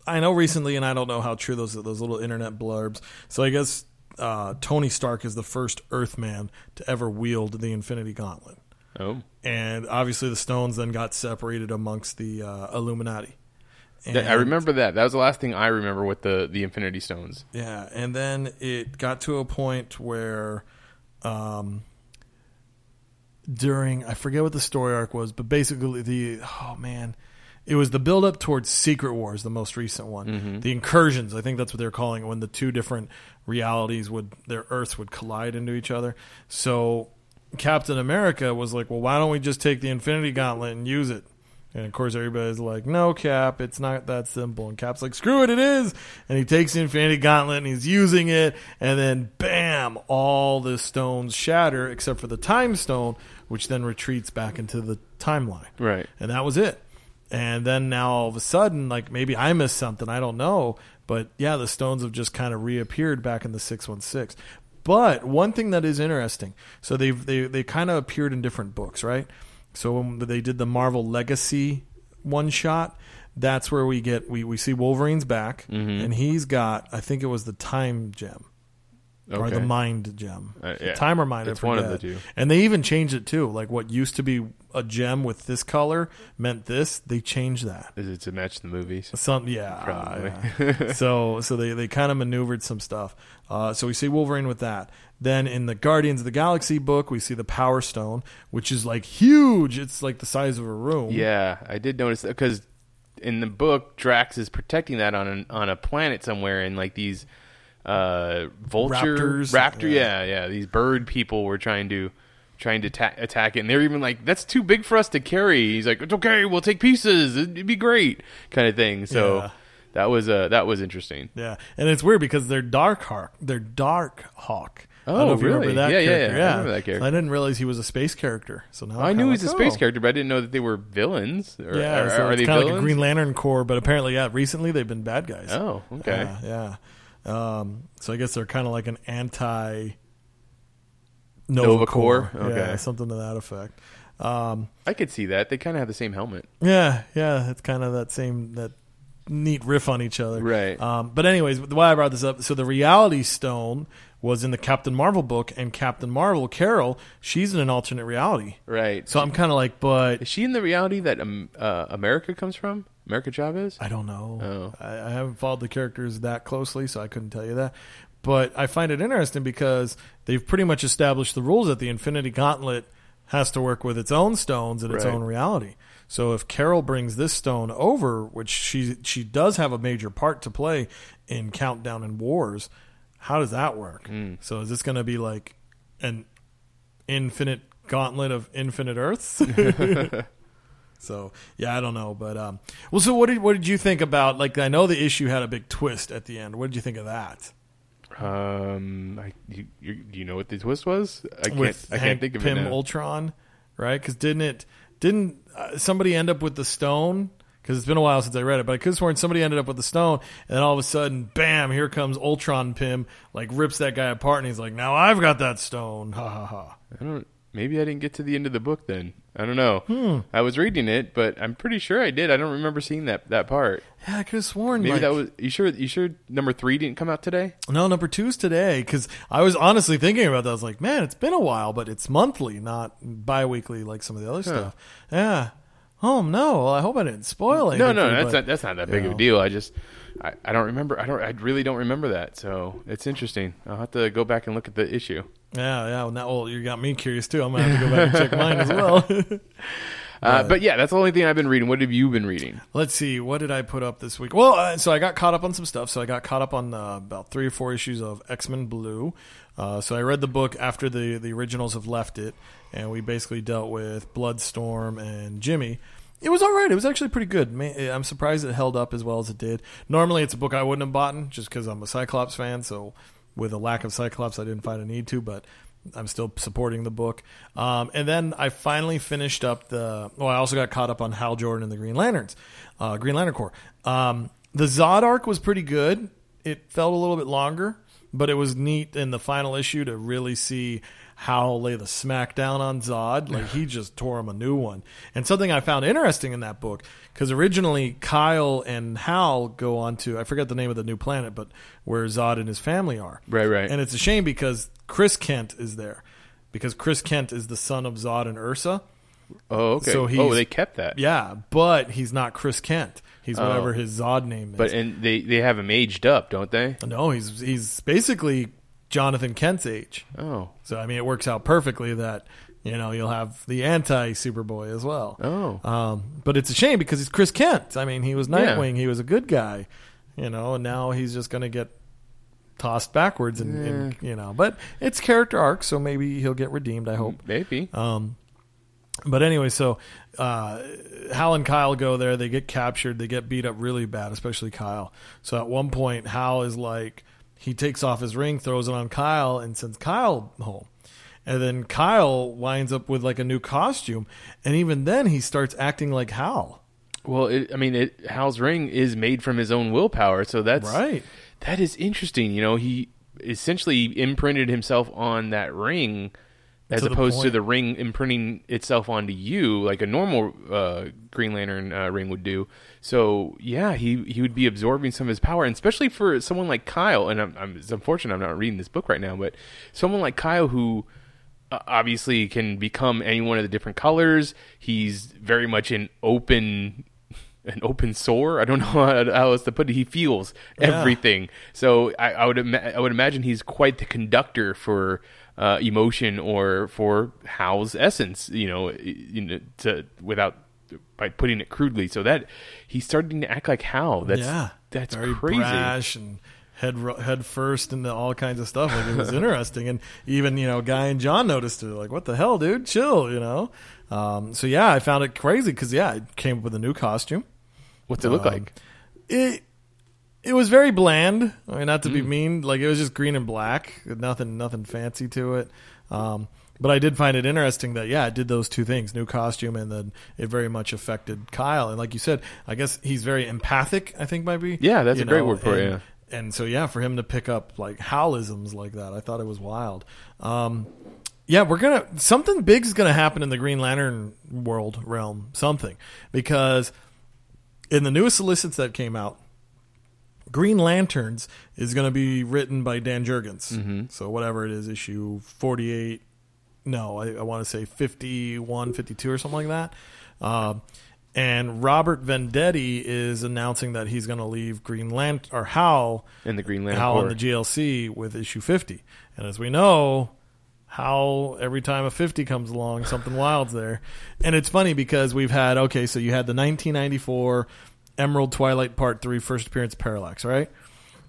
I know recently, and I don't know how true those those little internet blurbs. So I guess uh, Tony Stark is the first Earthman to ever wield the Infinity Gauntlet, oh, and obviously the stones then got separated amongst the uh, Illuminati. That- I remember that. That was the last thing I remember with the the Infinity Stones. Yeah, and then it got to a point where, um, during I forget what the story arc was, but basically the oh man, it was the build up towards Secret Wars, the most recent one, mm-hmm. the incursions. I think that's what they're calling it when the two different realities would their Earths would collide into each other. So Captain America was like, well, why don't we just take the Infinity Gauntlet and use it? And of course, everybody's like, no, Cap, it's not that simple. And Cap's like, screw it, it is. And he takes the Infinity Gauntlet and he's using it. And then, bam, all the stones shatter except for the Time Stone, which then retreats back into the timeline. Right. And that was it. And then now all of a sudden, like maybe I missed something, I don't know. But yeah, the stones have just kind of reappeared back in the 616. But one thing that is interesting, so they've they they kind of appeared in different books, right? So when they did the Marvel Legacy one shot, that's where we get we, we see Wolverine's back, mm-hmm. and he's got I think it was the time gem or the mind gem, Uh, yeah. time or mind. I It's one of forget. the two. And they even changed it too. Like what used to be a gem with this color meant this. They changed that. Is it to match the movies? Some yeah, Probably. yeah. so so they they kind of maneuvered some stuff. Uh, so we see Wolverine with that. Then in the Guardians of the Galaxy book, we see the Power Stone, which is like huge. It's like the size of a room. Yeah, I did notice that because in the book, Drax is protecting that on an, on a planet somewhere, and like these uh, vulture Raptors, raptor, yeah. yeah. yeah, these bird people were trying to trying to ta- attack it, and they're even like, "That's too big for us to carry." He's like, "It's okay, we'll take pieces. It'd be great," kind of thing. So Yeah. that was uh, that was interesting. Yeah, and it's weird because they're Dark Hawk. They're Dark Hawk. I Oh, know if you remember really? that Yeah, yeah, character. yeah. I remember that character. I didn't realize he was a space character. So now I I'm knew he was a space oh. character, but I didn't know that they were villains. Or, Yeah, are, so are it's they kind of like a Green Lantern Corps, but apparently, yeah, recently they've been bad guys. Oh, okay. Yeah, yeah. Um, so I guess they're kind of like an anti Nova? Corps. Okay. Yeah, something to that effect. Um, I could see that. They kind of have the same helmet. yeah, yeah, it's kind of that same that neat riff on each other. Right. Um, but anyways, why I brought this up, so the Reality Stone was in the Captain Marvel book, and Captain Marvel, Carol, she's in an alternate reality. Right. So I'm kind of like, but Is she in the reality that um, uh, America comes from? America Chavez? I don't know. Oh. I, I haven't followed the characters that closely, so I couldn't tell you that. But I find it interesting because they've pretty much established the rules that the Infinity Gauntlet has to work with its own stones in its Right. own reality. So if Carol brings this stone over, which she she does have a major part to play in Countdown and Wars, how does that work? Hmm. So is this going to be like an infinite gauntlet of infinite Earths? So yeah, I don't know, but um, well, so what did what did you think about? Like, I know the issue had a big twist at the end. What did you think of that? Um, I, you, you, do you know what the twist was? I can't. With I Hank can't think of Pym it now. Ultron, right? Because didn't it didn't uh, somebody end up with the stone? Because it's been a while since I read it, but I could have sworn somebody ended up with the stone, and then all of a sudden, bam! Here comes Ultron Pym, like rips that guy apart, and he's like, "Now I've got that stone!" Ha ha ha. I don't. Maybe I didn't get to the end of the book then. I don't know. Hmm. I was reading it, but I'm pretty sure I did. I don't remember seeing that that part. Yeah, I could have sworn. Maybe like, that was. You sure? You sure number three didn't come out today? No, number two's today because I was honestly thinking about that. I was like, man, it's been a while, but it's monthly, not bi-weekly like some of the other stuff. Yeah. Oh no! Well, I hope I didn't spoil it. No, no, that's not. That's not that big of a deal. I just. I, I don't remember. I don't. I really don't remember that. So it's interesting. I'll have to go back and look at the issue. Yeah, yeah. Well, now, well, you got me curious too. I'm gonna have to go back and check mine as well. Uh, but yeah, that's the only thing I've been reading. What have you been reading? Let's see. What did I put up this week? Well, uh, so I got caught up on some stuff. So I got caught up on uh, about three or four issues of X Men Blue. Uh, so I read the book after the the originals have left it, and we basically dealt with Bloodstorm and Jimmy. It was all right. It was actually pretty good. Ma- I'm surprised it held up as well as it did. Normally, it's a book I wouldn't have bought just because I'm a Cyclops fan. So with a lack of Cyclops, I didn't find a need to, but I'm still supporting the book. Um, and then I finally finished up the. Well, I also got caught up on Hal Jordan and the Green Lanterns, uh, Green Lantern Corps. Um, the Zod arc was pretty good. It felt a little bit longer, but it was neat in the final issue to really see Hal lay the smackdown on Zod. Like he just tore him a new one. And something I found interesting in that book because originally Kyle and Hal go on to I forget the name of the new planet, but where Zod and his family are. Right, right. And it's a shame because Chris Kent is there because Chris Kent is the son of Zod and Ursa. Oh, okay. So oh, they kept that. Yeah, but he's not Chris Kent. He's Oh. whatever his Zod name is. But and they they have him aged up, don't they? no, he's he's basically Jonathan Kent's age. Oh, So I mean, it works out perfectly that you know you'll have the anti Superboy as well. Oh. um, but it's a shame because he's Chris Kent. I mean, he was Yeah. Nightwing. He was a good guy, you know, and now he's just going to get tossed backwards and, and you know. But it's character arc, so maybe he'll get redeemed. I hope. maybe. Um, but anyway, so uh, Hal and Kyle go there. They get captured. They get beat up really bad, especially Kyle. So at one point, Hal is like, he takes off his ring, throws it on Kyle, and sends Kyle home. And then Kyle winds up with like a new costume, and even then he starts acting like Hal. Well, it, I mean, it, Hal's ring is made from his own willpower, so that's Right. That is interesting. You know, he essentially imprinted himself on that ring, as To the opposed to the ring imprinting itself onto you, like a normal uh, Green Lantern uh, ring would do. So yeah, he he would be absorbing some of his power, and especially for someone like Kyle. And I'm, I'm it's unfortunate I'm not reading this book right now, but someone like Kyle who uh, obviously can become any one of the different colors. He's very much an open an open sore. I don't know how, how else to put it. He feels Yeah. everything. So I, I would ima- I would imagine he's quite the conductor for uh, emotion or for Hal's essence. You know, you know, to without by putting it crudely. So that he's starting to act like Hal. That's yeah, that's very crazy. brash and head head first into all kinds of stuff. Like it was interesting, and even you know, Guy and John noticed it. Like, what the hell, dude? Chill, you know. Um, so yeah, I found it crazy because yeah, it came up with a new costume. What's it look Um, like? It it was very bland. I mean, not to be Mm. mean, like it was just green and black, nothing nothing fancy to it. Um, but I did find it interesting that yeah, it did those two things, new costume, and then it very much affected Kyle. And like you said, I guess he's very empathic. I think might be. Yeah, that's you a great word for it, and- yeah. And so yeah, for him to pick up like Howlisms like that, I thought it was wild. Um, yeah, we're gonna something big is gonna happen in the Green Lantern world realm, something because in the newest solicits that came out, Green Lanterns is going to be written by Dan Jurgens. Mm-hmm. So whatever it is, issue 48, no, I, I want to say 51, 52 or something like that. Um, and Robert Venditti is announcing that he's going to leave Green Lantern, or Hal, In the Green Lantern Hal in the GLC with issue 50. And as we know, Hal, every time a 50 comes along, something wild's there. And it's funny because we've had, okay, so you had the 1994 Emerald Twilight Part 3 first appearance of Parallax, right?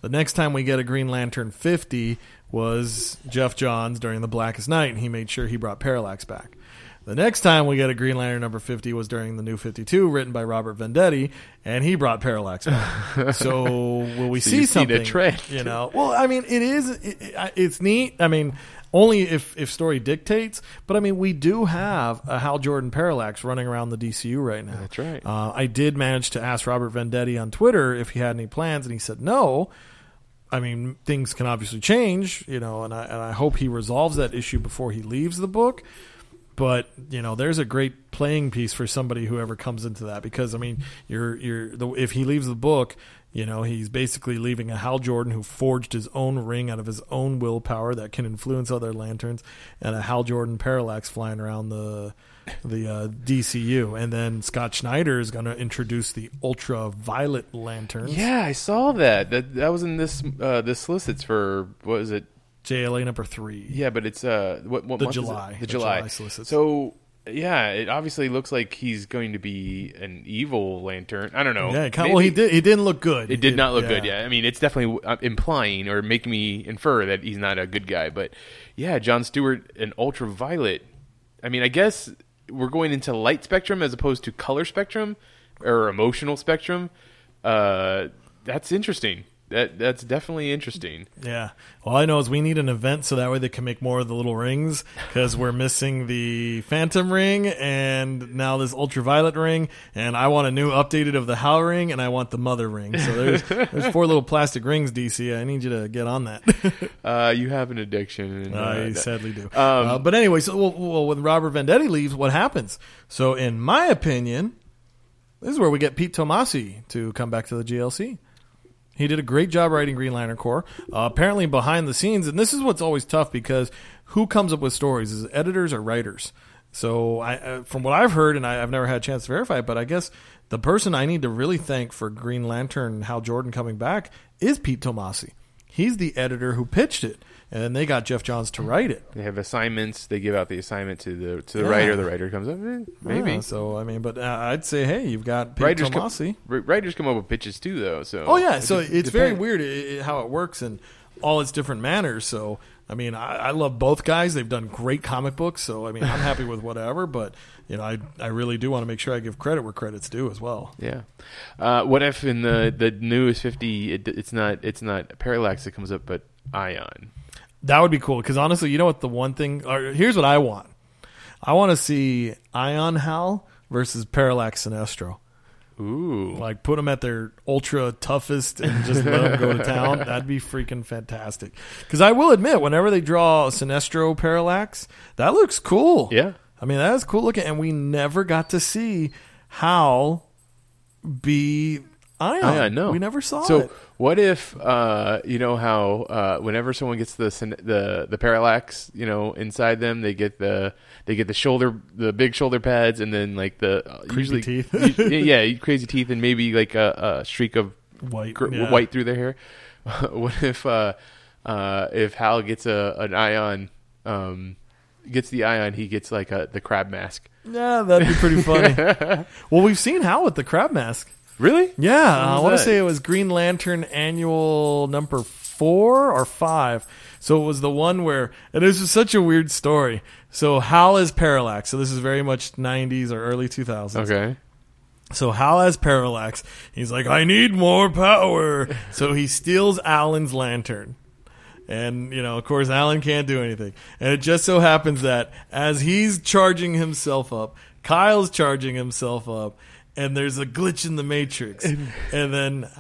The next time we get a Green Lantern 50 was Geoff Johns during the Blackest Night, and he made sure he brought Parallax back. The next time we get a Green Lantern number 50 was during the new 52, written by Robert Venditti, and he brought Parallax back. so will we So see you see the something? You know, well, I mean, it is, it- it's neat. I mean, only if, if story dictates, but I mean, we do have a Hal Jordan Parallax running around the DCU right now. That's right. Uh, I did manage to ask Robert Venditti on Twitter if he had any plans, and he said no. I mean, things can obviously change, you know, and I and I hope he resolves that issue before he leaves the book. But you know, there's a great playing piece for somebody who ever comes into that because I mean, you're you're the, if he leaves the book, you know, he's basically leaving a Hal Jordan who forged his own ring out of his own willpower that can influence other lanterns, and a Hal Jordan parallax flying around the the uh, DCU, and then Scott Snyder is going to introduce the ultraviolet lanterns. Yeah, I saw that. That that was in this uh, this solicits for what was it? JLA number three. Yeah, but it's uh what what The month is? July. The The July. July solicits. So yeah, it obviously looks like he's going to be an evil lantern. I don't know. Yeah, kind of, well, he did. He didn't look good. It did not look good. Yeah, I mean, it's definitely uh, implying or making me infer that he's not a good guy. But yeah, John Stewart, an ultraviolet. I mean, I guess we're going into light spectrum as opposed to color spectrum or emotional spectrum. Uh, that's interesting. That that's definitely interesting. Yeah. All I know is we need an event so that way they can make more of the little rings because we're missing the Phantom ring and now this ultraviolet ring and I want a new updated of the Hal ring and I want the Mother ring. So there's there's four little plastic rings, DC. I need you to get on that. Uh, you have an addiction. And, uh, I sadly do. Um, uh, but anyway, so well, well, when Robert Venditti leaves, what happens? So, in my opinion, this is where we get Pete Tomasi to come back to the GLC. He did a great job writing Green Lantern Corps. Uh, apparently, behind the scenes, and this is what's always tough because who comes up with stories is it editors or writers. So, I, uh, from what I've heard, and I, I've never had a chance to verify it, but I guess the person I need to really thank for Green Lantern Hal Jordan coming back is Pete Tomasi. He's the editor who pitched it, and then they got Geoff Johns to write it. They have assignments. They give out the assignment to the to the Yeah. writer. The writer comes up. eh, maybe Yeah, so I mean, but uh, I'd say, hey, you've got Pete writers come, Tomasi. ri- writers come up with pitches too, though. So Oh yeah, so it's very weird how it works and all its different manners. So I mean, I, I love both guys. They've done great comic books. So I mean, I'm happy with whatever. But you know, I I really do want to make sure I give credit where credit's due as well. Yeah. Uh, what if in the the newest fifty, it, it's not it's not Parallax that comes up, but Ion. That would be cool because honestly, you know what? The one thing, or here's what I want. I want to see Ion Hal versus Parallax Sinestro. Ooh. Like put them at their ultra toughest and just let them go to town. That'd be freaking fantastic. Because I will admit, whenever they draw Sinestro Parallax, that looks cool. Yeah. I mean, that is cool looking, and we never got to see Hal be Ion. Ion, no. we never saw So it. what if uh, you know how uh, whenever someone gets the the the parallax, you know, inside them, they get the they get the shoulder the big shoulder pads, and then like the uh, Creepy usually teeth. yeah, crazy teeth, and maybe like a, a streak of White, gr- yeah. white through their hair. what if uh, uh, if Hal gets a an ion? Um, gets the ion, he gets like a the crab mask. Yeah, that'd be pretty funny. well, we've seen Hal with the crab mask. Really? Yeah, I want to say it was Green Lantern Annual number four or five. So it was the one where, and this is such a weird story. So Hal is Parallax. So this is very much 90s or early 2000s. Okay. So Hal has Parallax. He's like, I need more power. so he steals Alan's lantern. And, you know, of course, Alan can't do anything. And it just so happens that as he's charging himself up, Kyle's charging himself up, and there's a glitch in the Matrix. and then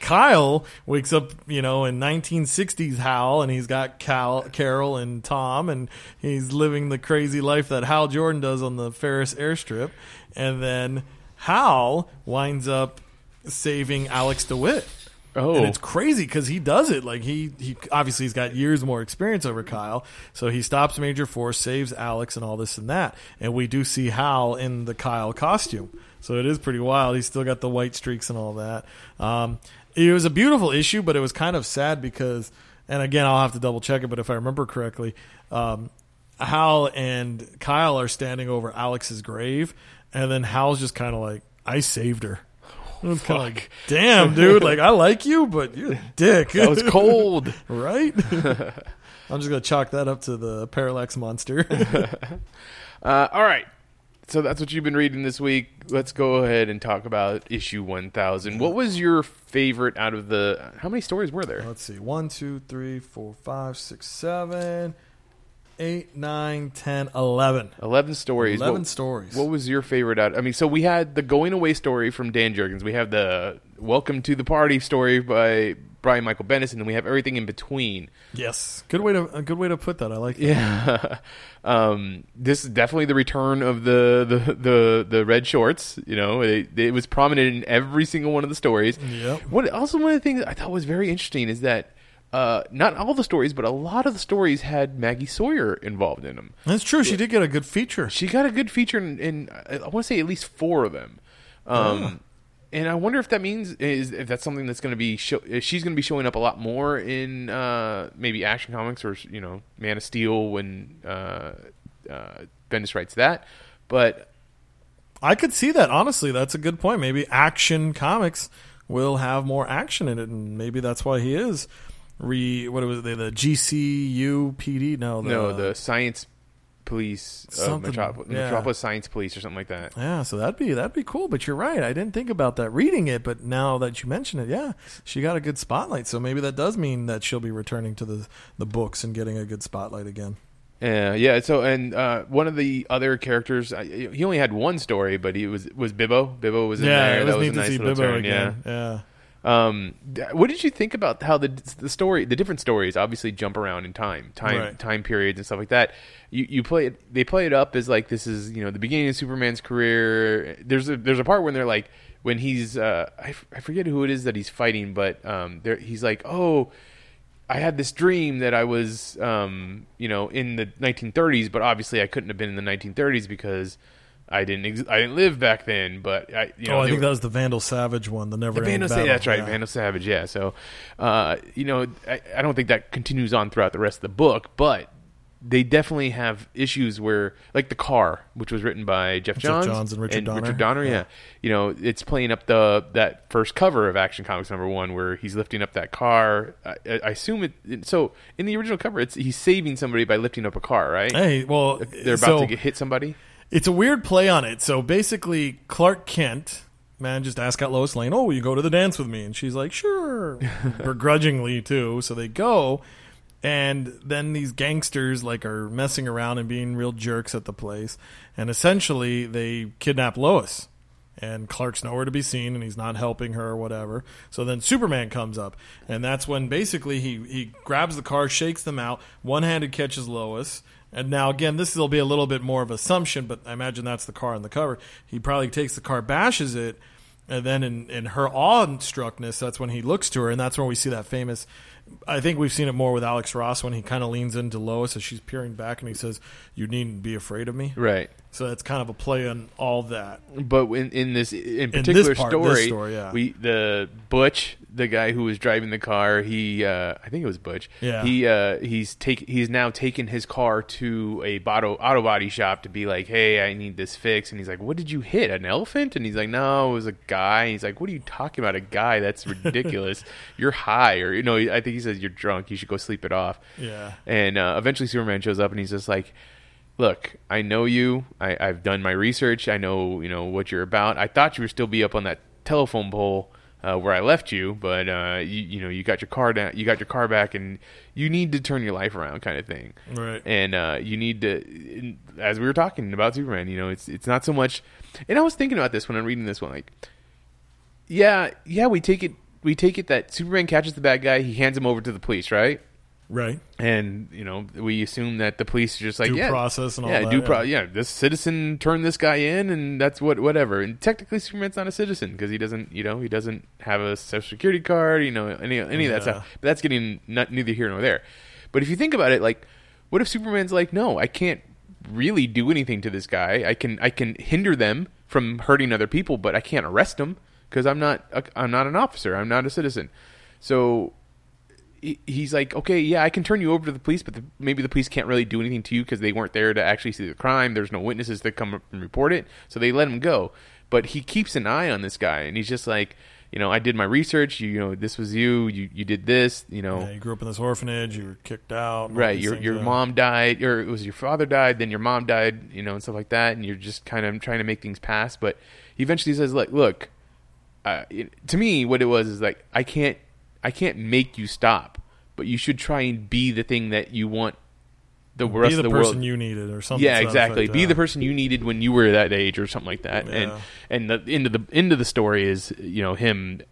Kyle wakes up, you know, in 1960s Hal, and he's got Cal, Carol and Tom, and he's living the crazy life that Hal Jordan does on the Ferris airstrip. And then Hal winds up saving Alex DeWitt. Oh. And it's crazy because he does it. Like he, he obviously he's got years more experience over Kyle, so he stops Major Force, saves Alex, and all this and that. And we do see Hal in the Kyle costume, so it is pretty wild. He's still got the white streaks and all that. Um, it was a beautiful issue, but it was kind of sad because, and again, I'll have to double check it, but if I remember correctly, um, Hal and Kyle are standing over Alex's grave, and then Hal's just kind of like, "I saved her." It was kind of like, damn, dude. Like, I like you, but you're a dick. That was cold. right? I'm just gonna chalk that up to the parallax monster. Uh, all right. So that's what you've been reading this week. Let's go ahead and talk about issue 1000. What was your favorite out of the. How many stories were there? Let's see. One, two, three, four, five, six, seven, eight, nine, ten, eleven. 11 stories. Eleven what, stories. What was your favorite out? I mean, so we had the going away story from Dan Jurgens. We have the welcome to the party story by Brian Michael Bendis, and then we have everything in between. yes, good way to a good way to put that. I like. That. Yeah. um, this is definitely the return of the the the, the red shorts. You know, it, it was prominent in every single one of the stories. Yep. What also one of the things I thought was very interesting is that uh, not all the stories, but a lot of the stories had Maggie Sawyer involved in them. That's true. She did get a good feature. She got a good feature in, in I want to say at least four of them. Um, And I wonder if that means is if that's something that's going to be show, she's going to be showing up a lot more in uh, maybe Action Comics or you know Man of Steel when uh, uh, Bendis writes that. But I could see that. Honestly, that's a good point. Maybe Action Comics will have more action in it, and maybe that's why he is re. What was they? The GCU PD? No, the, no, the Science Police, uh, Something, Metropolis, yeah. Metropolis Science Police, or something like that. Yeah, so that'd be that'd be cool. But you're right. I didn't think about that reading it, but now that you mention it, yeah, she got a good spotlight. So maybe that does mean that she'll be returning to the the books and getting a good spotlight again. Yeah, yeah. So, and uh, one of the other characters, I, he only had one story, but he was was Bibbo. Bibbo was in yeah, there. it was that was neat a to nice little Bibbo turn. again. Yeah. Yeah. Um, what did you think about how the the story, the different stories, obviously jump around in time, time, Right. time periods and stuff like that? You you play it, they play it up as like this is you know the beginning of Superman's career. There's a there's a part when they're like when he's uh I, f- I forget who it is that he's fighting, but um there he's like oh. I had this dream that I was, um, you know, in the 1930s, but obviously I couldn't have been in the 1930s because I didn't, ex- I didn't live back then. But I, you know, oh, I think were- that was the Vandal Savage one, the never the Vandal battle. Savage, that's right, Yeah. Vandal Savage. Yeah, so uh, you know, I, I don't think that continues on throughout the rest of the book, but they definitely have issues where, like the car, which was written by Geoff Johns, Geoff Johns, and Richard Donner. Richard Donner, yeah. Yeah. you know, it's playing up the that first cover of Action Comics number one, where he's lifting up that car. I, I assume it, it. So in the original cover, it's he's saving somebody by lifting up a car, right? Hey, well, They're about so to get, hit somebody. It's a weird play on it. So basically, Clark Kent manages to ask out Lois Lane, "Oh, will you go to the dance with me?" And she's like, "Sure," begrudgingly too. So they go, and then these gangsters like are messing around and being real jerks at the place, and essentially they kidnap Lois. And Clark's nowhere to be seen, and he's not helping her or whatever. So then Superman comes up, and that's when basically he he grabs the car, shakes them out, one handed catches Lois, and now again, this will be a little bit more of assumption, but I imagine that's the car on the cover. He probably takes the car, bashes it, and then in, in her awe-struckness, that's when he looks to her, and that's when we see that famous. I think we've seen it more with Alex Ross when he kind of leans into Lois as she's peering back, and he says, "You needn't be afraid of me." Right. So that's kind of a play on all that. But in, in this in particular part, this story, story, yeah. we the Butch, the guy who was driving the car, he uh, I think it was Butch. Yeah. He uh, he's take he's now taken his car to a auto auto body shop to be like, hey, I need this fixed. And he's like, what did you hit? An elephant? And he's like, no, it was a guy. And he's like, what are you talking about? A guy? That's ridiculous. you're high, or you know, I think he says you're drunk. You should go sleep it off. Yeah. And uh, eventually, Superman shows up, and he's just like, "Look, I know you. I, I've done my research. I know you know what you're about. I thought you would still be up on that telephone pole uh, where I left you, but uh, you, you know you got your car down. You got your car back, and you need to turn your life around, kind of thing. Right. And uh, you need to, as we were talking about Superman, you know, it's it's not so much. And I was thinking about this when I'm reading this one, like, yeah, yeah, we take it. We take it that Superman catches the bad guy. He hands him over to the police, right? Right. and you know we assume that the police are just like Due yeah, process and all yeah, that, due yeah. pro- yeah. This citizen turned this guy in, and that's what whatever. And technically, Superman's not a citizen because he doesn't, you know, he doesn't have a social security card, you know, any any of that stuff. But that's getting not, neither here nor there. But if you think about it, like, what if Superman's like, no, I can't really do anything to this guy. I can I can hinder them from hurting other people, but I can't arrest them because I'm not a, I'm not an officer. I'm not a citizen. So he's like, okay, yeah, I can turn you over to the police, but the, maybe the police can't really do anything to you because they weren't there to actually see the crime. There's no witnesses that come up and report it, so they let him go. But he keeps an eye on this guy, and he's just like, you know, I did my research. You, you know, this was you. You, you did this. You know, Yeah, you grew up in this orphanage. You were kicked out. right? Your your mom died, or it was your father died, then your mom died. You know, and stuff like that. And you're just kind of trying to make things pass. But he eventually says, like, look, uh, it, to me, what it was is like, I can't, I can't make you stop, but you should try and be the thing that you want the rest Be the of the person world. you needed, or something. yeah, exactly. effect, Be yeah. the person you needed when you were that age, or something like that. And Yeah. and the end of the end of the story is, you know, him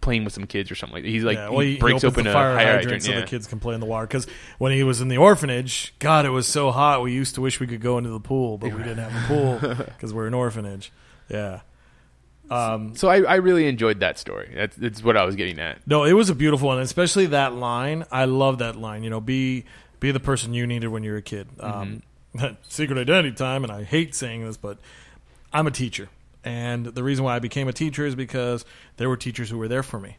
playing with some kids or something like that. He's like yeah, well, he, he, breaks open a fire hydrant, hydrant. so the kids can play in the water. Because when he was in the orphanage, God, it was so hot. We used to wish we could go into the pool, but we didn't have a pool because we're an orphanage. Yeah. Um, So I, I really enjoyed that story. That's, that's what I was getting at. no, it was a beautiful one, especially that line. I love that line. You know, be be the person you needed when you were a kid. Um, secret identity time, and I hate saying this, but I'm a teacher, and the reason why I became a teacher is because there were teachers who were there for me,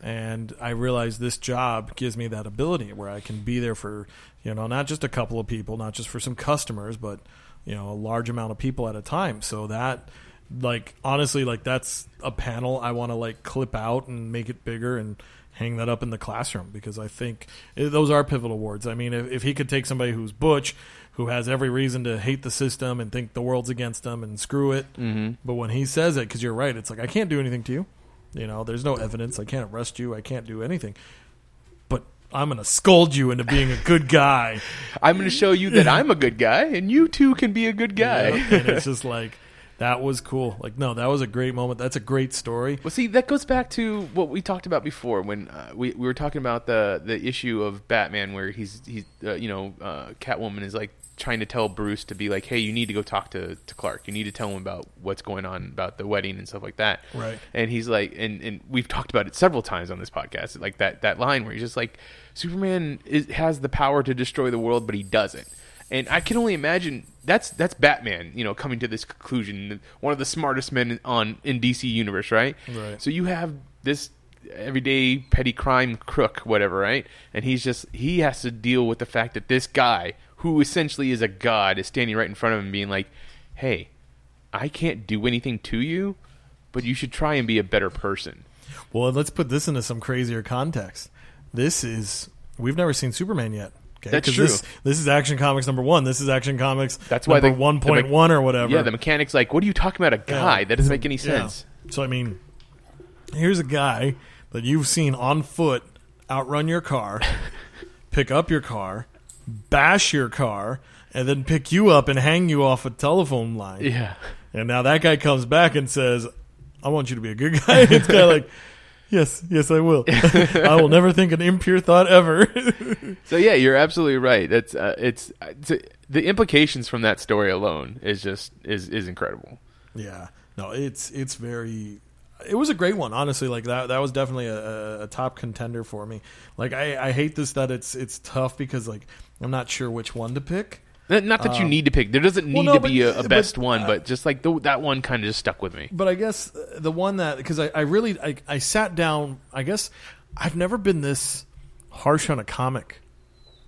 and I realized this job gives me that ability where I can be there for you know not just a couple of people, not just for some customers, but you know a large amount of people at a time. So that like honestly like that's a panel I want to like clip out and make it bigger and hang that up in the classroom because I think those are pivotal words. I mean, if, if he could take somebody who's butch, who has every reason to hate the system and think the world's against them and screw it. Mm-hmm. But when he says it, because you're right, it's like I can't do anything to you. You know, there's no evidence. I can't arrest you. I can't do anything. But I'm going to scold you into being a good guy. I'm going to show you that I'm a good guy, and you too can be a good guy. And it's just like that was cool. Like no, that was a great moment. That's a great story. Well, see, that goes back to what we talked about before when uh, we we were talking about the the issue of Batman, where he's he's uh, you know uh, Catwoman is like trying to tell Bruce to be like, hey, you need to go talk to, to Clark. You need to tell him about what's going on about the wedding and stuff like that. Right. And he's like, and and we've talked about it several times on this podcast, like that that line where he's just like, Superman is, has the power to destroy the world, but he doesn't. And I can only imagine that's that's Batman, you know, coming to this conclusion. One of the smartest men on in DC universe, right? Right. So you have this everyday petty crime crook, whatever, right? And he's just he has to deal with the fact that this guy, who essentially is a god, is standing right in front of him, being like, "Hey, I can't do anything to you, but you should try and be a better person." Well, let's put this into some crazier context. This is we've never seen Superman yet. Okay? That's true. This, this is Action Comics number one. This is Action Comics. That's why number one point one or whatever. Yeah, the mechanic's like, "What are you talking about? A guy? Yeah. That doesn't make any Yeah. sense." So I mean, here's a guy that you've seen on foot outrun your car, pick up your car, bash your car, and then pick you up and hang you off a telephone line. Yeah. And now that guy comes back and says, "I want you to be a good guy." It's kind of like, "Yes, yes, I will. I will never think an impure thought ever." So yeah, you're absolutely right. That's uh, it's, it's the implications from that story alone is just is is incredible. Yeah, no, it's it's very. It was a great one, honestly. Like that, that was definitely a, a, a top contender for me. Like I, I hate this that it's it's tough because like I'm not sure which one to pick. Not that you need to pick. There doesn't need Um, no, to but- be a, a but, best one, but just like the, that one kind of just stuck with me. But I guess uh, the one that because I, I really I, I sat down. I guess I've never been this harsh on a comic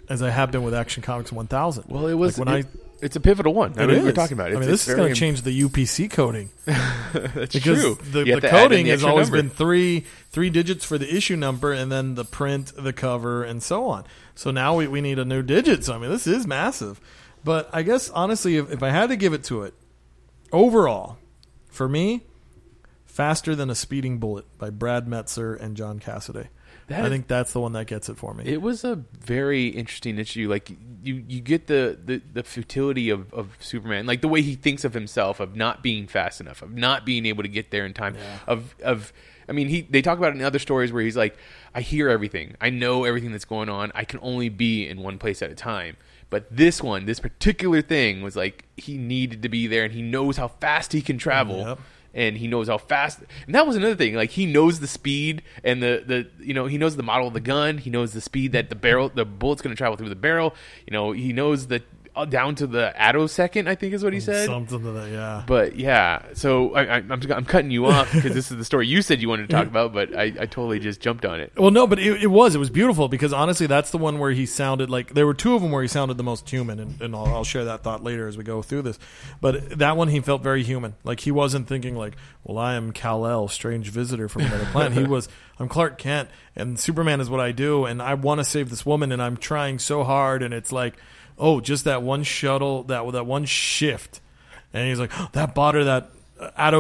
as I have been with Action Comics 1000. Well, it was Like when it- it's a pivotal one. I I. mean, we're is. talking about it. I mean, this is going to change the UPC coding. That's because true. the, You the have to add in coding the has extra always number. been three three digits for the issue number and then the print the cover and so on so now we, we need a new digit so i mean this is massive but i guess honestly if, if i had to give it to it overall for me faster than a speeding bullet by Brad Meltzer and john cassaday That- i think that's the one that gets it for me It was a very interesting issue. Like you, you get the, the, the futility of, of Superman, like the way he thinks of himself, of not being fast enough, of not being able to get there in time, of of. I mean, he they talk about it in other stories where he's like, I hear everything, I know everything that's going on. I can only be in one place at a time. But this one, this particular thing, was like he needed to be there, and he knows how fast he can travel Yep. and he knows how fast and that was another thing like he knows the speed and the the you know he knows the model of the gun he knows the speed that the barrel the bullet's going to travel through the barrel you know he knows the Uh, down to the attosecond i think is what he said something to that yeah but yeah so I, I, I'm, I'm cutting you off because this is the story you said you wanted to talk about but I, I totally just jumped on it Well, no, but it, it was. It was beautiful because honestly, that's the one where he sounded like there were two of them where he sounded the most human, and, and I'll, I'll share that thought later as we go through this. But that one, he felt very human. Like he wasn't thinking like, "Well, I am Kal El, strange visitor from another planet." he was, "I'm Clark Kent, and Superman is what I do, and I want to save this woman, and I'm trying so hard." And it's like, oh, just that one shuttle, that that one shift, and he's like, "That bought her that."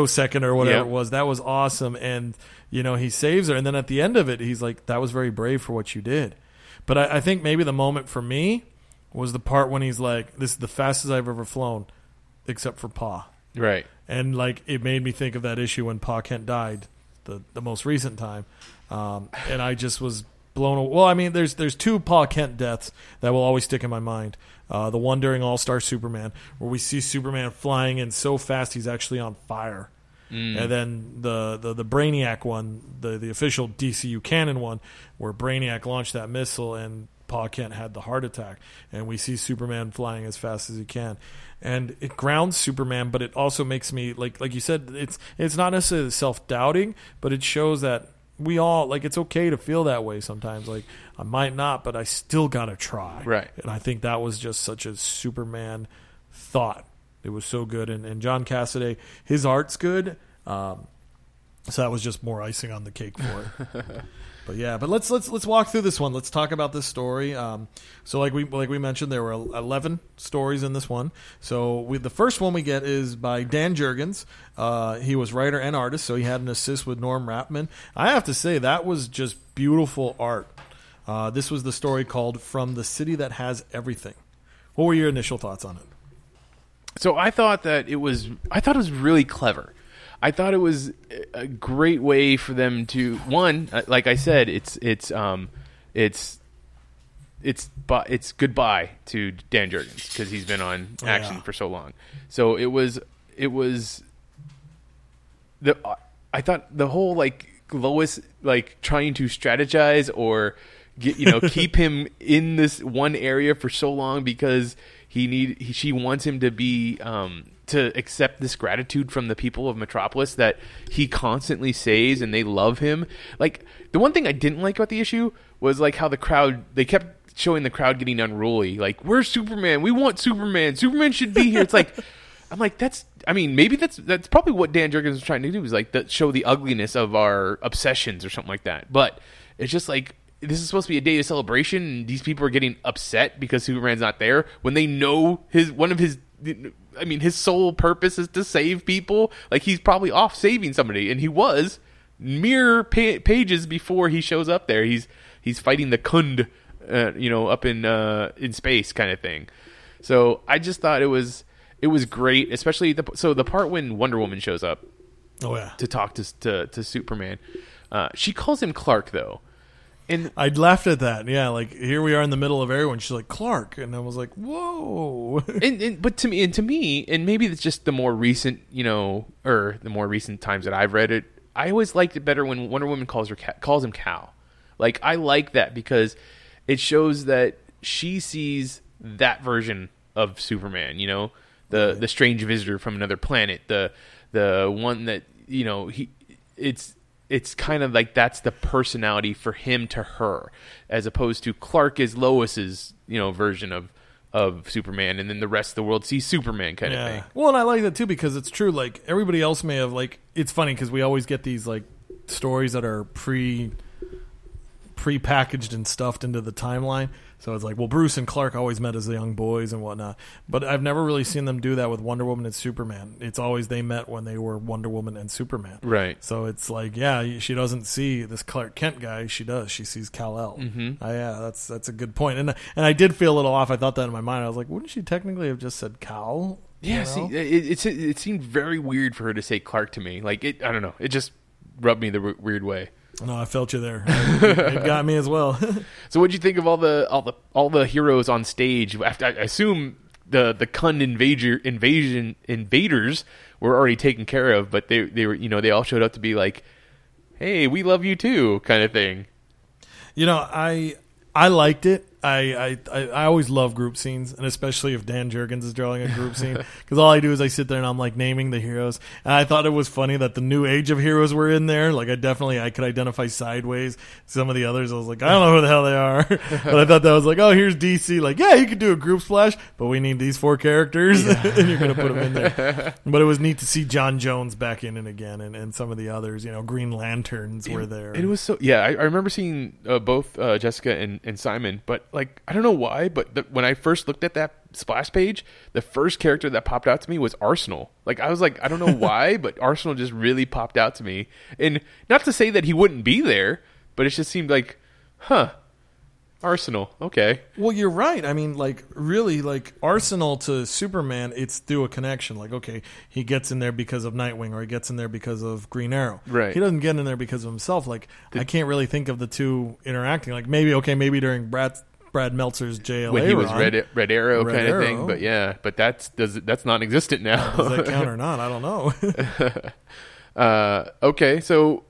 second or whatever Yep. it was that was awesome. And you know he saves her. And then at the end of it he's like that was very brave for what you did. But I, I think maybe the moment for me was the part when he's like this is the fastest i've ever flown except for pa. Right. And like it made me think of that issue when pa kent died the, the most recent time. Um, and i just was blown away. well i mean there's there's two pa kent deaths that will always stick in my mind. Uh, the one during all star superman where we see superman flying in so fast he's actually on fire. And then the, the the Brainiac one, the the official DCU canon one, where Brainiac launched that missile and Pa Kent had the heart attack, and we see Superman flying as fast as he can, and it grounds Superman, but it also makes me like like you said, it's it's not necessarily self doubting, but it shows that we all like it's okay to feel that way sometimes. Like I might not, but I still gotta try. Right. And I think that was just such a Superman thought. It was so good, and, and John Cassaday, his art's good. Um, so that was just more icing on the cake for it. But yeah, but let's let's let's walk through this one. Let's talk about this story. Um, so like we like we mentioned, there were eleven stories in this one. So we, the first one we get is by Dan Jurgens. Uh, he was writer and artist, so he had an assist with Norm Rapmund. I have to say that was just beautiful art. Uh, this was the story called "From the City That Has Everything." What were your initial thoughts on it? So I thought that it was I thought it was really clever. I thought it was a great way for them to one, uh, like I said, it's it's um it's it's bu- it's goodbye to Dan Jurgens because he's been on action yeah. for so long. So it was it was the I thought the whole like Lois like trying to strategize or get you know keep him in this one area for so long because he need he, she wants him to be um to accept this gratitude from the people of Metropolis that he constantly says and they love him. Like the one thing I didn't like about the issue was like how the crowd they kept showing the crowd getting unruly. Like we're Superman, we want Superman. Superman should be here. It's like I'm like, that's. I mean, maybe that's that's probably what Dan Jurgens was trying to do is like that show the ugliness of our obsessions or something like that. But it's just like this is supposed to be a day of celebration, and these people are getting upset because Superman's not there when they know his one of his. I mean, his sole purpose is to save people. Like he's probably off saving somebody, and he was mere pa- pages before he shows up there. He's he's fighting the Khund, uh, you know, up in uh, in space kind of thing. So I just thought it was it was great, especially the so the part when Wonder Woman shows up Oh yeah, to talk to to, to Superman. Uh, she calls him Clark though, and I laughed at that. Yeah, like here we are in the middle of everyone. She's like Clark, and I was like, whoa. and, and but to me and to me and maybe it's just the more recent you know or the more recent times that I've read it. I always liked it better when Wonder Woman calls her calls him Kal. Like I like that because it shows that she sees that version of Superman. You know, the the strange visitor from another planet, the the one that you know he it's it's kind of like that's the personality for him to her, as opposed to Clark is Lois's you know version of of Superman, and then the rest of the world sees Superman kind of thing. Well, and I like that too because it's true. Like everybody else may have like it's funny because we always get these like stories that are pre pre-packaged and stuffed into the timeline. So it's like, well, Bruce and Clark always met as young boys and whatnot, but I've never really seen them do that with Wonder Woman and Superman. It's always they met when they were Wonder Woman and Superman. Right. So it's like, yeah, she doesn't see this Clark Kent guy. She does. She sees Kal El. Mm-hmm. yeah, that's that's a good point. And and I did feel a little off. I thought that in my mind. I was like, wouldn't she technically have just said Kal? Yeah, You see, know? it, it's it seemed very weird for her to say Clark to me. Like it, I don't know. It just rubbed me the w- weird way. No, I felt you there. it got me as well. So, what'd you think of all the all the all the heroes on stage? After I assume the the Khund invader invasion invaders were already taken care of, but they they were you know they all showed up to be like, "Hey, we love you too," kind of thing. you know, I I liked it. I, I, I always love group scenes, and especially if Dan Jurgens is drawing a group scene, because all I do is I sit there and I'm like naming the heroes. And I thought it was funny that the new age of heroes were in there. Like I definitely I could identify sideways some of the others. I was like, I don't know who the hell they are, but I thought that was like, oh, here's DC. Like, yeah, you could do a group splash, but we need these four characters, and you're gonna put them in there. But it was neat to see J'onn J'onzz back in it again, and, and some of the others. You know, Green Lanterns were there. It was so yeah. I, I remember seeing uh, both uh, Jessica and, and Simon, but like I don't know why, but the, when I first looked at that splash page, the first character that popped out to me was Arsenal. Like I was like, I don't know why, but Arsenal just really popped out to me. And not to say that he wouldn't be there, but it just seemed like, huh, Arsenal. Okay, Well, you're right. I mean, like, really, like, Arsenal to Superman, it's through a connection. Like, okay, he gets in there because of Nightwing, or he gets in there because of Green Arrow. Right. He doesn't get in there because of himself. Like, I can't really think of the two interacting. Like, maybe, okay, maybe during Brad, Brad Meltzer's JLA when he was. Red Red Arrow Red kind of thing, but yeah, but that's does that's non-existent now. Does that count or not? I don't know. uh, okay, so.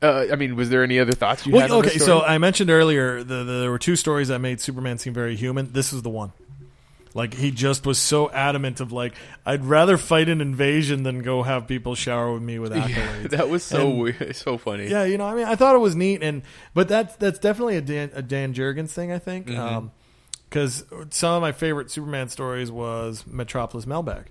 Uh, I mean, was there any other thoughts you had? well, on okay, so? I mentioned earlier the, the, there were two stories that made Superman seem very human. This is the one. Like he just was so adamant of like I'd rather fight an invasion than go have people shower with me with accolades. that was so And- weird, so funny. Yeah, you know, I mean, I thought it was neat, and but that's that's definitely a Dan, a Dan Jurgens thing, I think, Mm-hmm. because some of my favorite Superman stories was Metropolis Mailbag,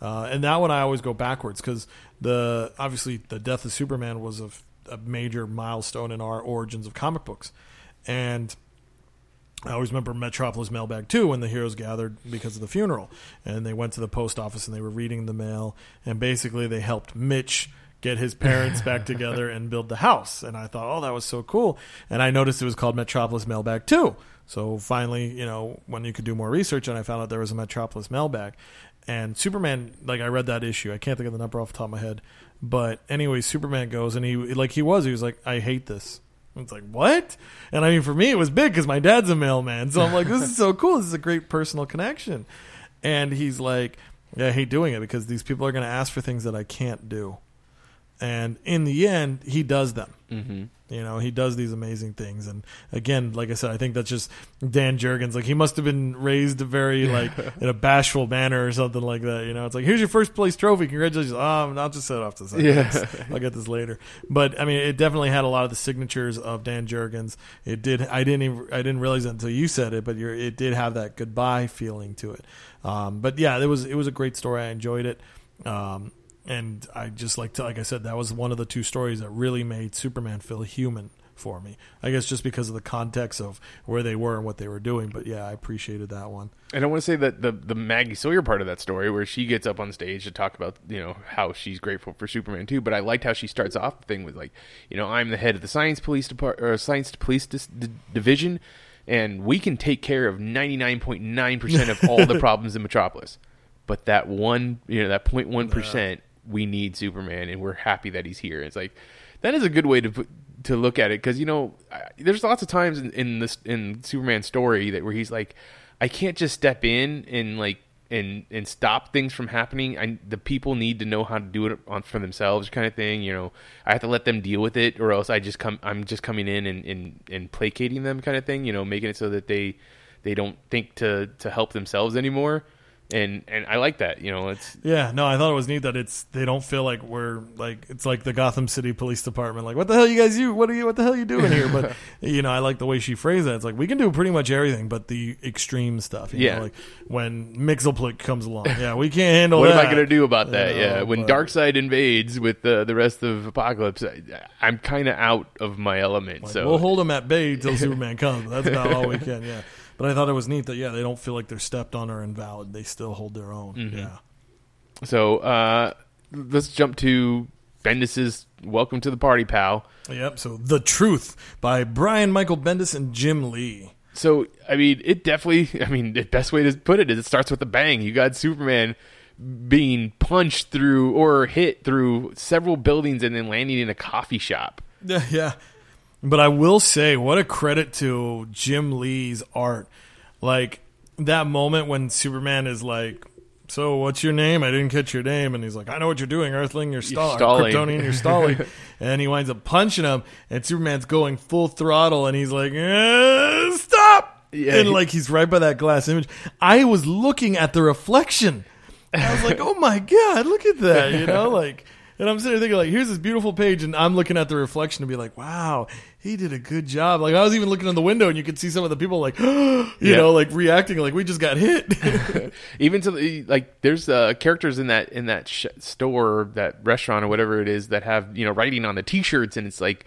uh, and that one I always go backwards because the obviously the death of Superman was a, a major milestone in our origins of comic books. And I always remember Metropolis Mailbag too when the heroes gathered because of the funeral. And they went to the post office and they were reading the mail. And basically, they helped Mitch get his parents back together and build the house. And I thought, oh, that was so cool. And I noticed it was called Metropolis Mailbag too. So finally, you know, when you could do more research, and I found out there was a Metropolis Mailbag. And Superman, like I read that issue. I can't think of the number off the top of my head. But anyway, Superman goes and he like he was. He was like, I hate this. It's like what? And I mean, for me, it was big because my dad's a mailman. So I'm like, this is so cool. This is a great personal connection. And he's like, yeah, I hate doing it because these people are going to ask for things that I can't do. And in the end, he does them. Mm-hmm. You know, he does these amazing things. And again, like I said, I think that's just Dan Jurgens. Like he must have been raised very like in a bashful manner or something like that. You know, it's like here's your first place trophy. Congratulations. Oh, I'll just set off to the side. Yeah. I'll get this later. But I mean, it definitely had a lot of the signatures of Dan Jurgens. It did. I didn't. Even, I didn't realize that until you said it. But you're, it did have that goodbye feeling to it. Um, but yeah, it was. It was a great story. I enjoyed it. Um, and I just like to, like I said, that was one of the two stories that really made Superman feel human for me. I guess just because of the context of where they were and what they were doing. But yeah, I appreciated that one. And I want to say that the the Maggie Sawyer part of that story, where she gets up on stage to talk about you know how she's grateful for Superman too. But I liked how she starts off the thing with like, you know, I'm the head of the science police depart or science police dis- d- division, and we can take care of 99.9 percent of all the problems in Metropolis. But that one, you know, that 0.1 percent, we need Superman, and we're happy that he's here. It's like that is a good way to to look at it because you know I, there's lots of times in, in this in Superman's story that where he's like, I can't just step in and like and and stop things from happening. I, the people need to know how to do it on for themselves, kind of thing. You know, I have to let them deal with it, or else I just come. I'm just coming in and and, and placating them, kind of thing. You know, making it so that they they don't think to to help themselves anymore. And and I like that. You know, it's Yeah, no, I thought it was neat that it's they don't feel like we're like it's like the Gotham City Police Department. Like, what the hell you guys do? What are you? What the hell you doing here? But you know, I like the way she phrased that. It's like we can do pretty much everything, but the extreme stuff. You Yeah. know, like when Mxyzptlk comes along. Yeah, we can't handle. what am I going to do about that? You yeah, know, when but- Darkseid invades with the the rest of Apokolips, I, I'm kind of out of my element. Like, so we'll hold them at bay till Superman comes. That's about all we can. Yeah, but I thought it was neat that yeah they don't feel like they're stepped on or invalid. They still hold their own. Mm-hmm. Yeah. So uh, let's jump to Bendis's "Welcome to the Party, Pal." Yep. So the truth by Brian Michael Bendis and Jim Lee. So I mean, it definitely. I mean, the best way to put it is it starts with a bang. You got Superman being punched through or hit through several buildings and then landing in a coffee shop. Yeah, yeah. But I will say, what a credit to Jim Lee's art. Like that moment when Superman is like, "So, what's your name? I didn't catch your name." And he's like, "I know what you're doing, Earthling. You're, stall- stalling." Kryptonian. You're stalling." and he winds up punching him, and Superman's going full throttle, and he's like, eh, "Stop!" Yeah, and he- like he's right by that glass image. I was looking at the reflection. And I was like, "Oh my god, look at that!" You know, like. And I'm sitting there thinking, like, here's this beautiful page, and I'm looking at the reflection to be like, wow, he did a good job. Like, I was even looking in the window, and you could see some of the people, like, you Yeah. know, like reacting like we just got hit. even to the like there's uh, characters in that in that sh- store that restaurant or whatever it is that have you know writing on the t-shirts and it's like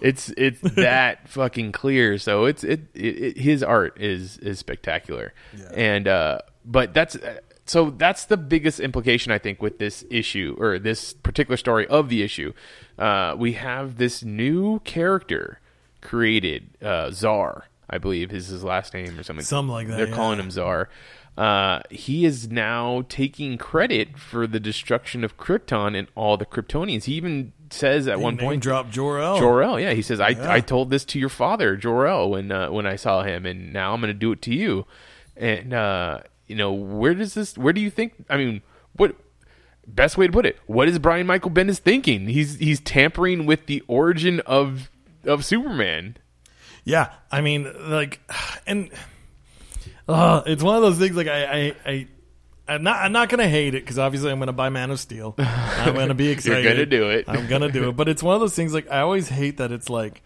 it's it's that fucking clear so it's it, it, it his art is is spectacular and uh but that's so that's the biggest implication I think with this issue or this particular story of the issue uh we have this new character created uh Zaar I believe is his last name or something Something like that, they're yeah. calling him Zaar. Uh, he is now taking credit for the destruction of Krypton and all the Kryptonians. He even says at one point, drop Jor-El. Jor-El, yeah, he says, I, Yeah. I told this to your father, Jor-El, when, uh, when I saw him, and now I'm going to do it to you. And, uh, you know, where does this, where do you think, I mean, what, best way to put it, what is Brian Michael Bendis thinking? He's, he's tampering with the origin of, of Superman. Yeah, I mean, like, and uh, it's one of those things. Like, I, I, I I'm not, I'm not gonna hate it because obviously I'm gonna buy Man of Steel. I'm gonna be excited. You're gonna do it. I'm gonna do it. But it's one of those things. Like, I always hate that it's like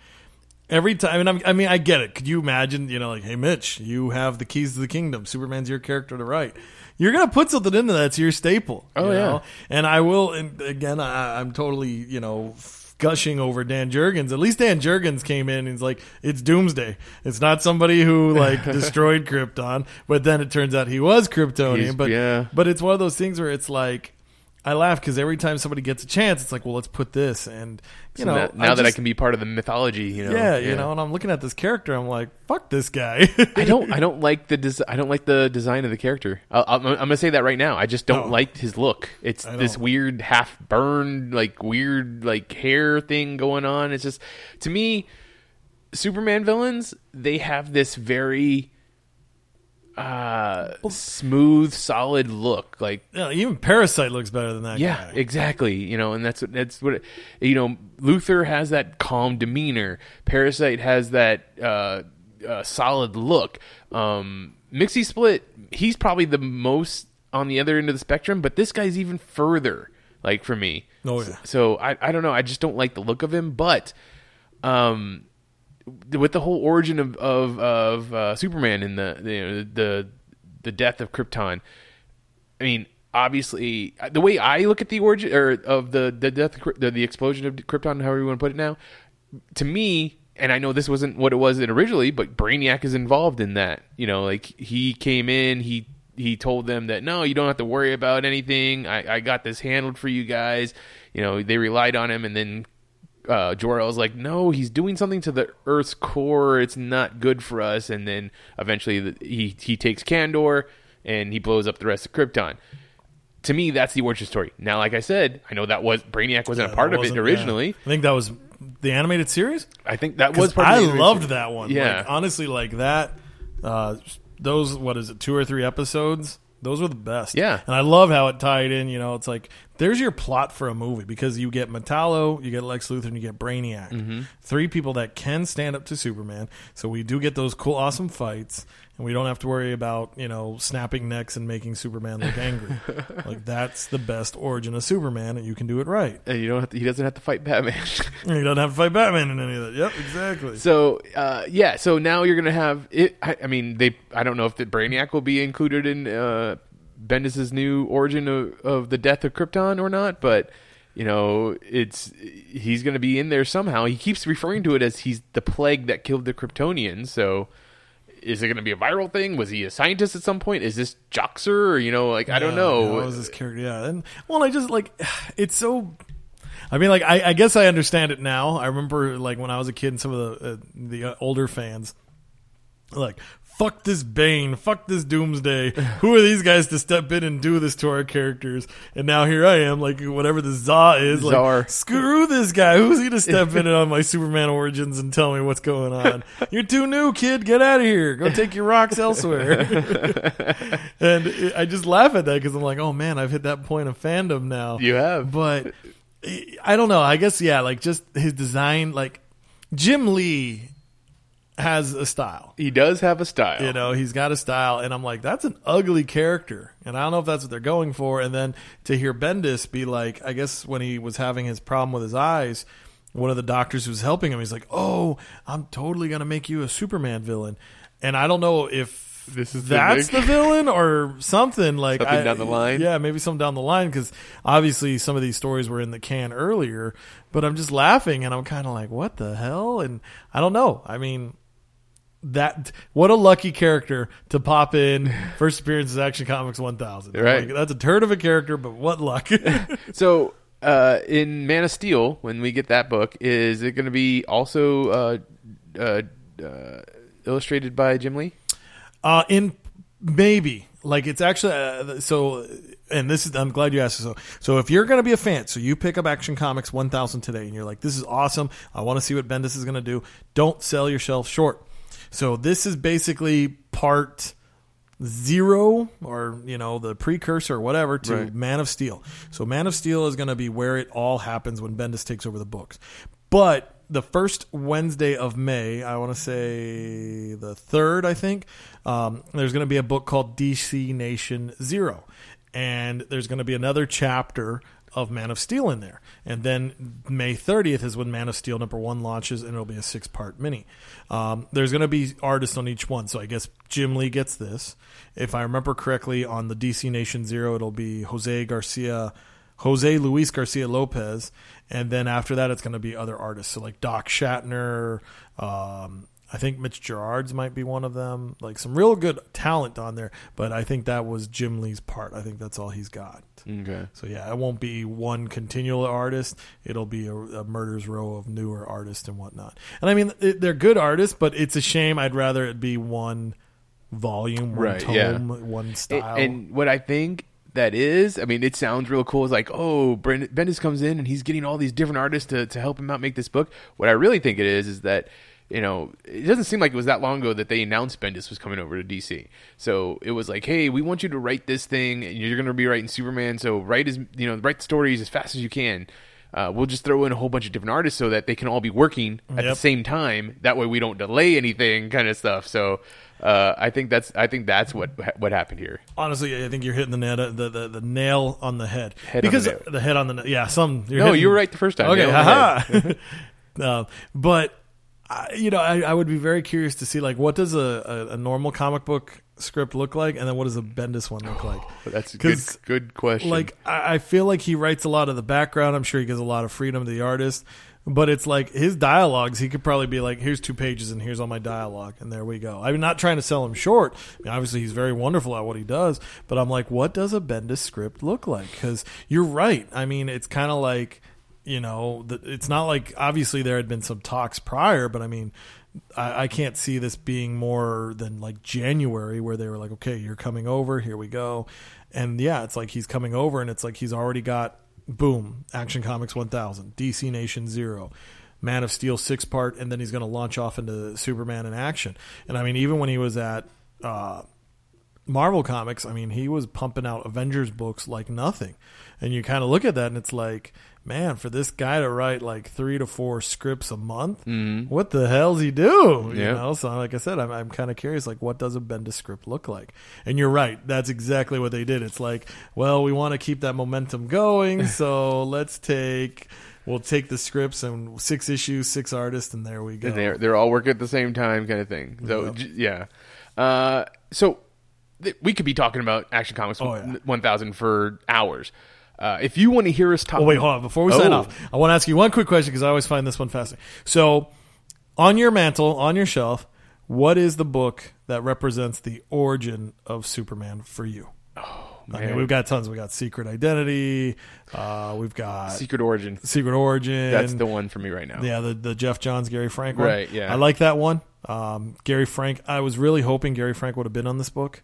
every time. And I'm, I mean, I get it. Could you imagine? You know, like, hey, Mitch, you have the keys to the kingdom. Superman's your character to write. You're gonna put something into that's your staple. Oh, you yeah. know? And I will. And again, I, I'm totally, you know. gushing over Dan Jurgens. At least Dan Jurgens came in and he's like, it's Doomsday. It's not somebody who like destroyed Krypton, but then it turns out he was Kryptonian. He's- but yeah. but it's one of those things where it's like. I laugh because every time somebody gets a chance, it's like, well, let's put this, and you So know, now, that I can be part of the mythology, you know. yeah, you know, and I'm looking at this character, I'm like, fuck this guy. I don't. I don't like the. Des- I don't like the design of the character. I'm, I'm gonna say that right now. I just don't No. like his look. It's I this weird half burned, like weird, like hair thing going on. It's just to me, Superman villains. They have this very uh smooth solid look like Yeah, even Parasite looks better than that yeah, guy. exactly. You know, and that's what that's what it, you know. Luthor has that calm demeanor. Parasite has that uh, uh, solid look. Um, Mxyzptlk, he's probably the most on the other end of the spectrum, but this guy's even further. Like for me, Oh, yeah. So I I don't know. I just don't like the look of him, but um, with the whole origin of of, of uh, Superman and the know, the the death of Krypton. I mean, obviously, the way I look at the origin or of the the death, the, the explosion of Krypton, however you want to put it now, to me, and I know this wasn't what it was originally, but Brainiac is involved in that. You know, like he came in, he he told them that no, you don't have to worry about anything. I, I got this handled for you guys. You know, they relied on him, and then uh, Jor-El's like, no, he's doing something to the Earth's core. It's not good for us. And then eventually the, he he takes Kandor and he blows up the rest of Krypton. To me, that's the origin story. Now, like I said, I know that was Brainiac wasn't Yeah, a part of it originally. yeah. I think that was the animated series. I think that was. part. Of I loved story. that one. Yeah. Like, honestly, like that. Uh, those what is it? Two or three episodes. Those were the best. Yeah. and I love how it tied in. You know, it's like there's your plot for a movie because you get Metallo, you get Lex Luthor, and you get Brainiac. Mm-hmm. Three people that can stand up to Superman. So we do get those cool, awesome fights, and we don't have to worry about you know snapping necks and making Superman look angry. like that's the best origin of Superman, and you can do it right. And you don't have to, he doesn't have to fight Batman. You don't have to fight Batman in any of that. Yep, exactly. so uh, yeah, so now you're gonna have it. I, I mean, they. I don't know if the Brainiac will be included in uh, Bendis's new origin of, of the death of Krypton or not, but you know, it's he's gonna be in there somehow. He keeps referring to it as he's the plague that killed the Kryptonians. So. Is it going to be a viral thing? Was he a scientist at some point? Is this Jax-Ur? Or, you know, like I don't Yeah, know. How is this character? Yeah, and well, I just like it's so. I mean, like I, I guess I understand it now. I remember like when I was a kid, and some of the uh, the uh, older fans, like fuck this Bane, fuck this Doomsday. Who are these guys to step in and do this to our characters? And now here I am, like whatever the Za is, like Zaar. screw this guy. Who's he to step in on my Superman origins and tell me what's going on? You're too new, kid. Get out of here. Go take your rocks elsewhere. and it, I just laugh at that because I'm like, oh man, I've hit that point of fandom now. You have. but I don't know. I guess yeah, like just his design, like Jim Lee has a style. he does have a style. You know, he's got a style, and I'm like, that's an ugly character, and I don't know if that's what they're going for. And then to hear Bendis be like, I guess when he was having his problem with his eyes, one of the doctors who was helping him, he's like, "Oh, I'm totally gonna make you a Superman villain," and I don't know if This is that's big- the villain or something like Something I- down the line? Yeah, maybe something down the line because obviously some of these stories were in the can earlier, but I'm just laughing and I'm kind of like, what the hell? And I don't know. I mean, that what a lucky character to pop in first appearance is Action Comics 1000. Right. Like, that's a turd of a character, but what luck. So uh, in Man of Steel, when we get that book, is it going to be also uh, uh, uh, illustrated by Jim Lee? Uh, in maybe like it's actually uh, so. And this is I'm glad you asked. So so if you're going to be a fan, so you pick up Action Comics 1000 today, and you're like, this is awesome. I want to see what Bendis is going to do. Don't sell yourself short. So this is basically part zero or you know the precursor or whatever to Right. Man of Steel. So Man of Steel is going to be where it all happens when Bendis takes over the books. But the first Wednesday of May, I want to say the third, I think, um, there's going to be a book called DC Nation Zero, and there's going to be another chapter of Man of Steel in there. And then May 30th is when Man of Steel number one launches, and it'll be a six part mini. Um, there's going to be artists on each one. So I guess Jim Lee gets this. If I remember correctly, on the DC Nation Zero, it'll be Jose Garcia Jose Luis Garcia Lopez, and then after that, it's going to be other artists. So like Doc Shaner, um, I think Mitch Gerads might be one of them. Like some real good talent on there, but I think that was Jim Lee's part. I think that's all he's got. Okay. So yeah, it won't be one continual artist. It'll be a, a murder's row of newer artists and whatnot. And I mean, it, they're good artists, but it's a shame. I'd rather it be one volume, one Right, tome, yeah. one And, style. and what I think that is, I mean, it sounds real cool. It's like, oh, Brent, Bendis comes in and he's getting all these different artists to, to help him out make this book. What I really think it is is that, you know, it doesn't seem like it was that long ago that they announced Bendis was coming over to DC. So it was like, hey, we want you to write this thing, and you're going to be writing Superman. So write as you know, write the stories as fast as you can. Uh, we'll just throw in a whole bunch of different artists so that they can all be working at the same time. That way, we don't delay anything, kind of stuff. So uh, I think that's I think that's what what happened here. Honestly, I think you're hitting the net, the, the, the nail on the head. Head on because the nail. head on the yeah, some. You're No, hitting- you were right the first time. Okay, Nail the haha. uh, but I, you know, I, I would be very curious to see like what does a, a, a normal comic book script look like, and then what does a Bendis one look like? Oh, that's a good good question. Like I, I feel like he writes a lot of the background. I'm sure he gives a lot of freedom to the artist. But it's like his dialogues. He could probably be like, "Here's two pages, and here's all my dialogue, and there we go." I'm not trying to sell him short. I mean, obviously, he's very wonderful at what he does. But I'm like, what does a Bendis script look like? Because you're right. I mean, it's kind of like, you know, the, it's not like obviously there had been some talks prior, but I mean, I, I can't see this being more than like January where they were like, okay, you're coming over, here we go. And yeah, it's like he's coming over and it's like he's already got boom, Action Comics 1000, DC Nation 0, Man of Steel 6 part, and then he's going to launch off into Superman in action. And I mean, even when he was at uh, Marvel Comics, I mean, he was pumping out Avengers books like nothing. And you kind of look at that and it's like, man, for this guy to write like three to four scripts a month, what the hell's he do? You Yeah. know, so like I said, I'm, I'm kind of curious, like, what does a Bendis script look like? And you're right, that's exactly what they did. It's like, well, we want to keep that momentum going, so let's take. We'll take the scripts and six issues, six artists, and there we go. and they're they're all working at the same time, kind of thing. So Yep. yeah, uh, so th- we could be talking about Action Comics Oh, yeah. 1000 for hours. Uh, if you want to hear us talk, Oh wait, hold on. Before we sign Oh. off, I want to ask you one quick question because I always find this one fascinating. So, on your mantle, on your shelf, what is the book that represents the origin of Superman for you? I mean, man. we've got tons. We got Secret Identity. Uh, we've got Secret, Origin. Secret Origin. Origin. That's the one for me right now. Yeah, the the Geoff Johns Gary Frank one. Right, yeah. I like that one. Um, Gary Frank. I was really hoping Gary Frank would have been on this book.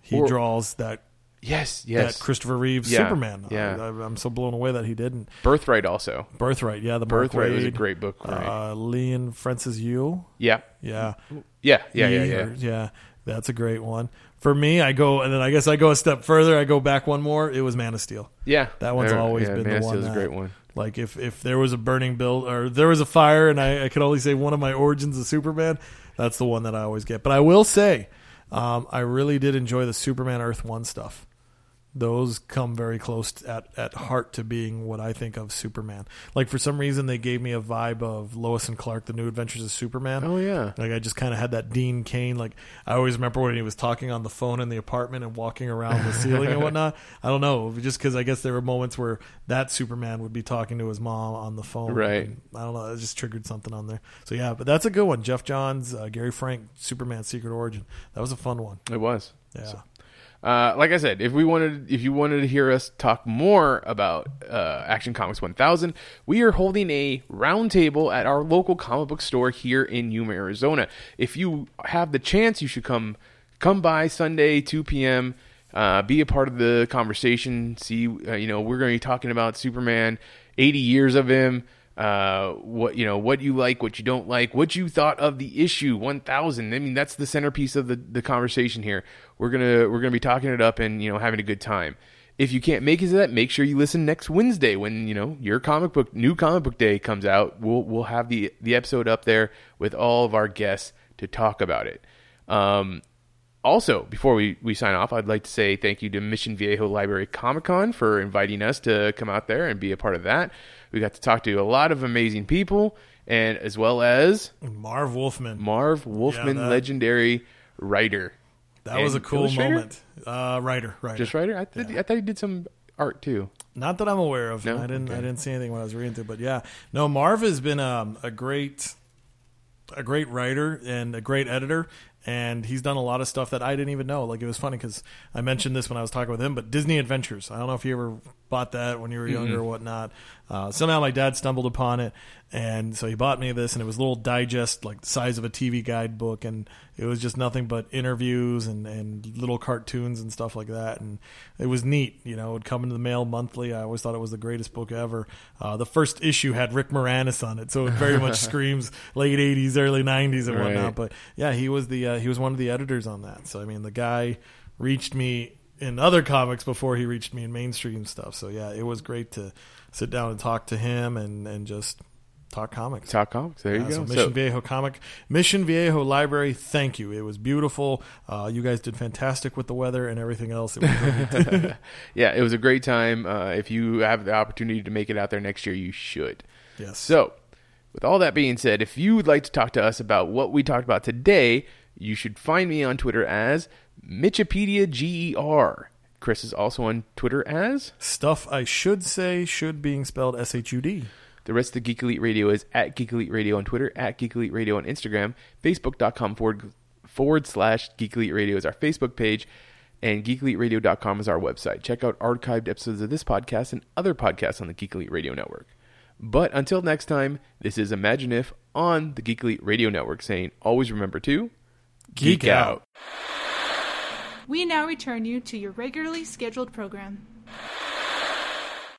He Or- draws that Yes, yes. that Christopher Reeves Yeah, Superman. yeah. I, I'm so blown away that he didn't. Birthright also. Birthright, yeah, the Birthright was a great book. Right? Uh, Leinil Francis Yu, yeah, yeah, yeah, yeah, yeah, yeah. or- yeah. That's a great one. For me, I go and then I guess I go a step further. I go back one more. It was Man of Steel. Yeah, That one's always yeah, been Man the of one. Steel's a great one. Like if if there was a burning build or there was a fire and I, I could only say one of my origins of Superman, that's the one that I always get. But I will say, um, I really did enjoy the Superman Earth One stuff. Those come very close at, at heart to being what I think of Superman. Like for some reason they gave me a vibe of Lois and Clark: The New Adventures of Superman. Oh yeah, Like I just kind of had that Dean Cain. Like I always remember when he was talking on the phone in the apartment and walking around the ceiling and whatnot. I don't know, just because I guess there were moments where that Superman would be talking to his mom on the phone. Right. I don't know. It just triggered something on there. So yeah, but that's a good one. Geoff Johns, uh, Gary Frank, Superman: Secret Origin. That was a fun one. it was. Yeah. Uh, like I said, if we wanted, if you wanted to hear us talk more about uh, Action Comics 1000, we are holding a roundtable at our local comic book store here in Yuma, Arizona. If you have the chance, you should come come by Sunday 2 p.m. Uh, be a part of the conversation. See, uh, you know, we're going to be talking about Superman, 80 years of him. Uh, what you know, what you like, what you don't like, what you thought of the issue 1000. I mean, that's the centerpiece of the, the conversation here. We're gonna we're gonna be talking it up and you know having a good time. If you can't make it to that, make sure you listen next Wednesday when you know your comic book new comic book day comes out. We'll we'll have the the episode up there with all of our guests to talk about it. Um, also, before we, we sign off, I'd like to say thank you to Mission Viejo Library Comic Con for inviting us to come out there and be a part of that. We got to talk to a lot of amazing people, and as well as Marv Wolfman. Marv Wolfman, that- legendary writer. that was a cool moment. Uh, writer, writer. Just writer? I, th- I thought he did some art too. Not that I'm aware of. No? I didn't. I didn't see anything when I was reading through. But yeah, no. Marv has been um, a great, a great writer and a great editor, and he's done a lot of stuff that I didn't even know. Like it was funny because I mentioned this when I was talking with him. But Disney Adventures. I don't know if you ever bought that when you were younger or whatnot. Uh, somehow my dad stumbled upon it, and so he bought me this, and it was a little digest, like the size of a TV guidebook, and it was just nothing but interviews and, and little cartoons and stuff like that, and it was neat. You know, it would come into the mail monthly. I always thought it was the greatest book ever. Uh, the first issue had Rick Moranis on it, so it very much screams late '80s, early '90s, and whatnot. Right. But yeah, he was the uh, he was one of the editors on that. So I mean, the guy reached me in other comics before he reached me in mainstream stuff. So yeah, it was great to sit down and talk to him and and just talk comics. Talk comics. There you go. so So- Mission Viejo comic, Mission Viejo Library. Thank you. It was beautiful. Uh, you guys did fantastic with the weather and everything else. It was great. yeah, it was a great time. Uh, if you have the opportunity to make it out there next year, you should. yes. So, with all that being said, if you would like to talk to us about what we talked about today, you should find me on Twitter as Mitchipedia GER. Chris is also on Twitter as. stuff I should say should being spelled S H U D. The rest of the Geek Elite Radio is at Geek Elite Radio on Twitter, at Geek Elite Radio on Instagram, Facebook.com forward, forward slash Geek Elite Radio is our Facebook page, and GeekEliteRadio.com is our website. Check out archived episodes of this podcast and other podcasts on the Geek Elite Radio Network. But until next time, this is Imagine If on the Geek Elite Radio Network saying, always remember to Geek out. We now return you to your regularly scheduled program.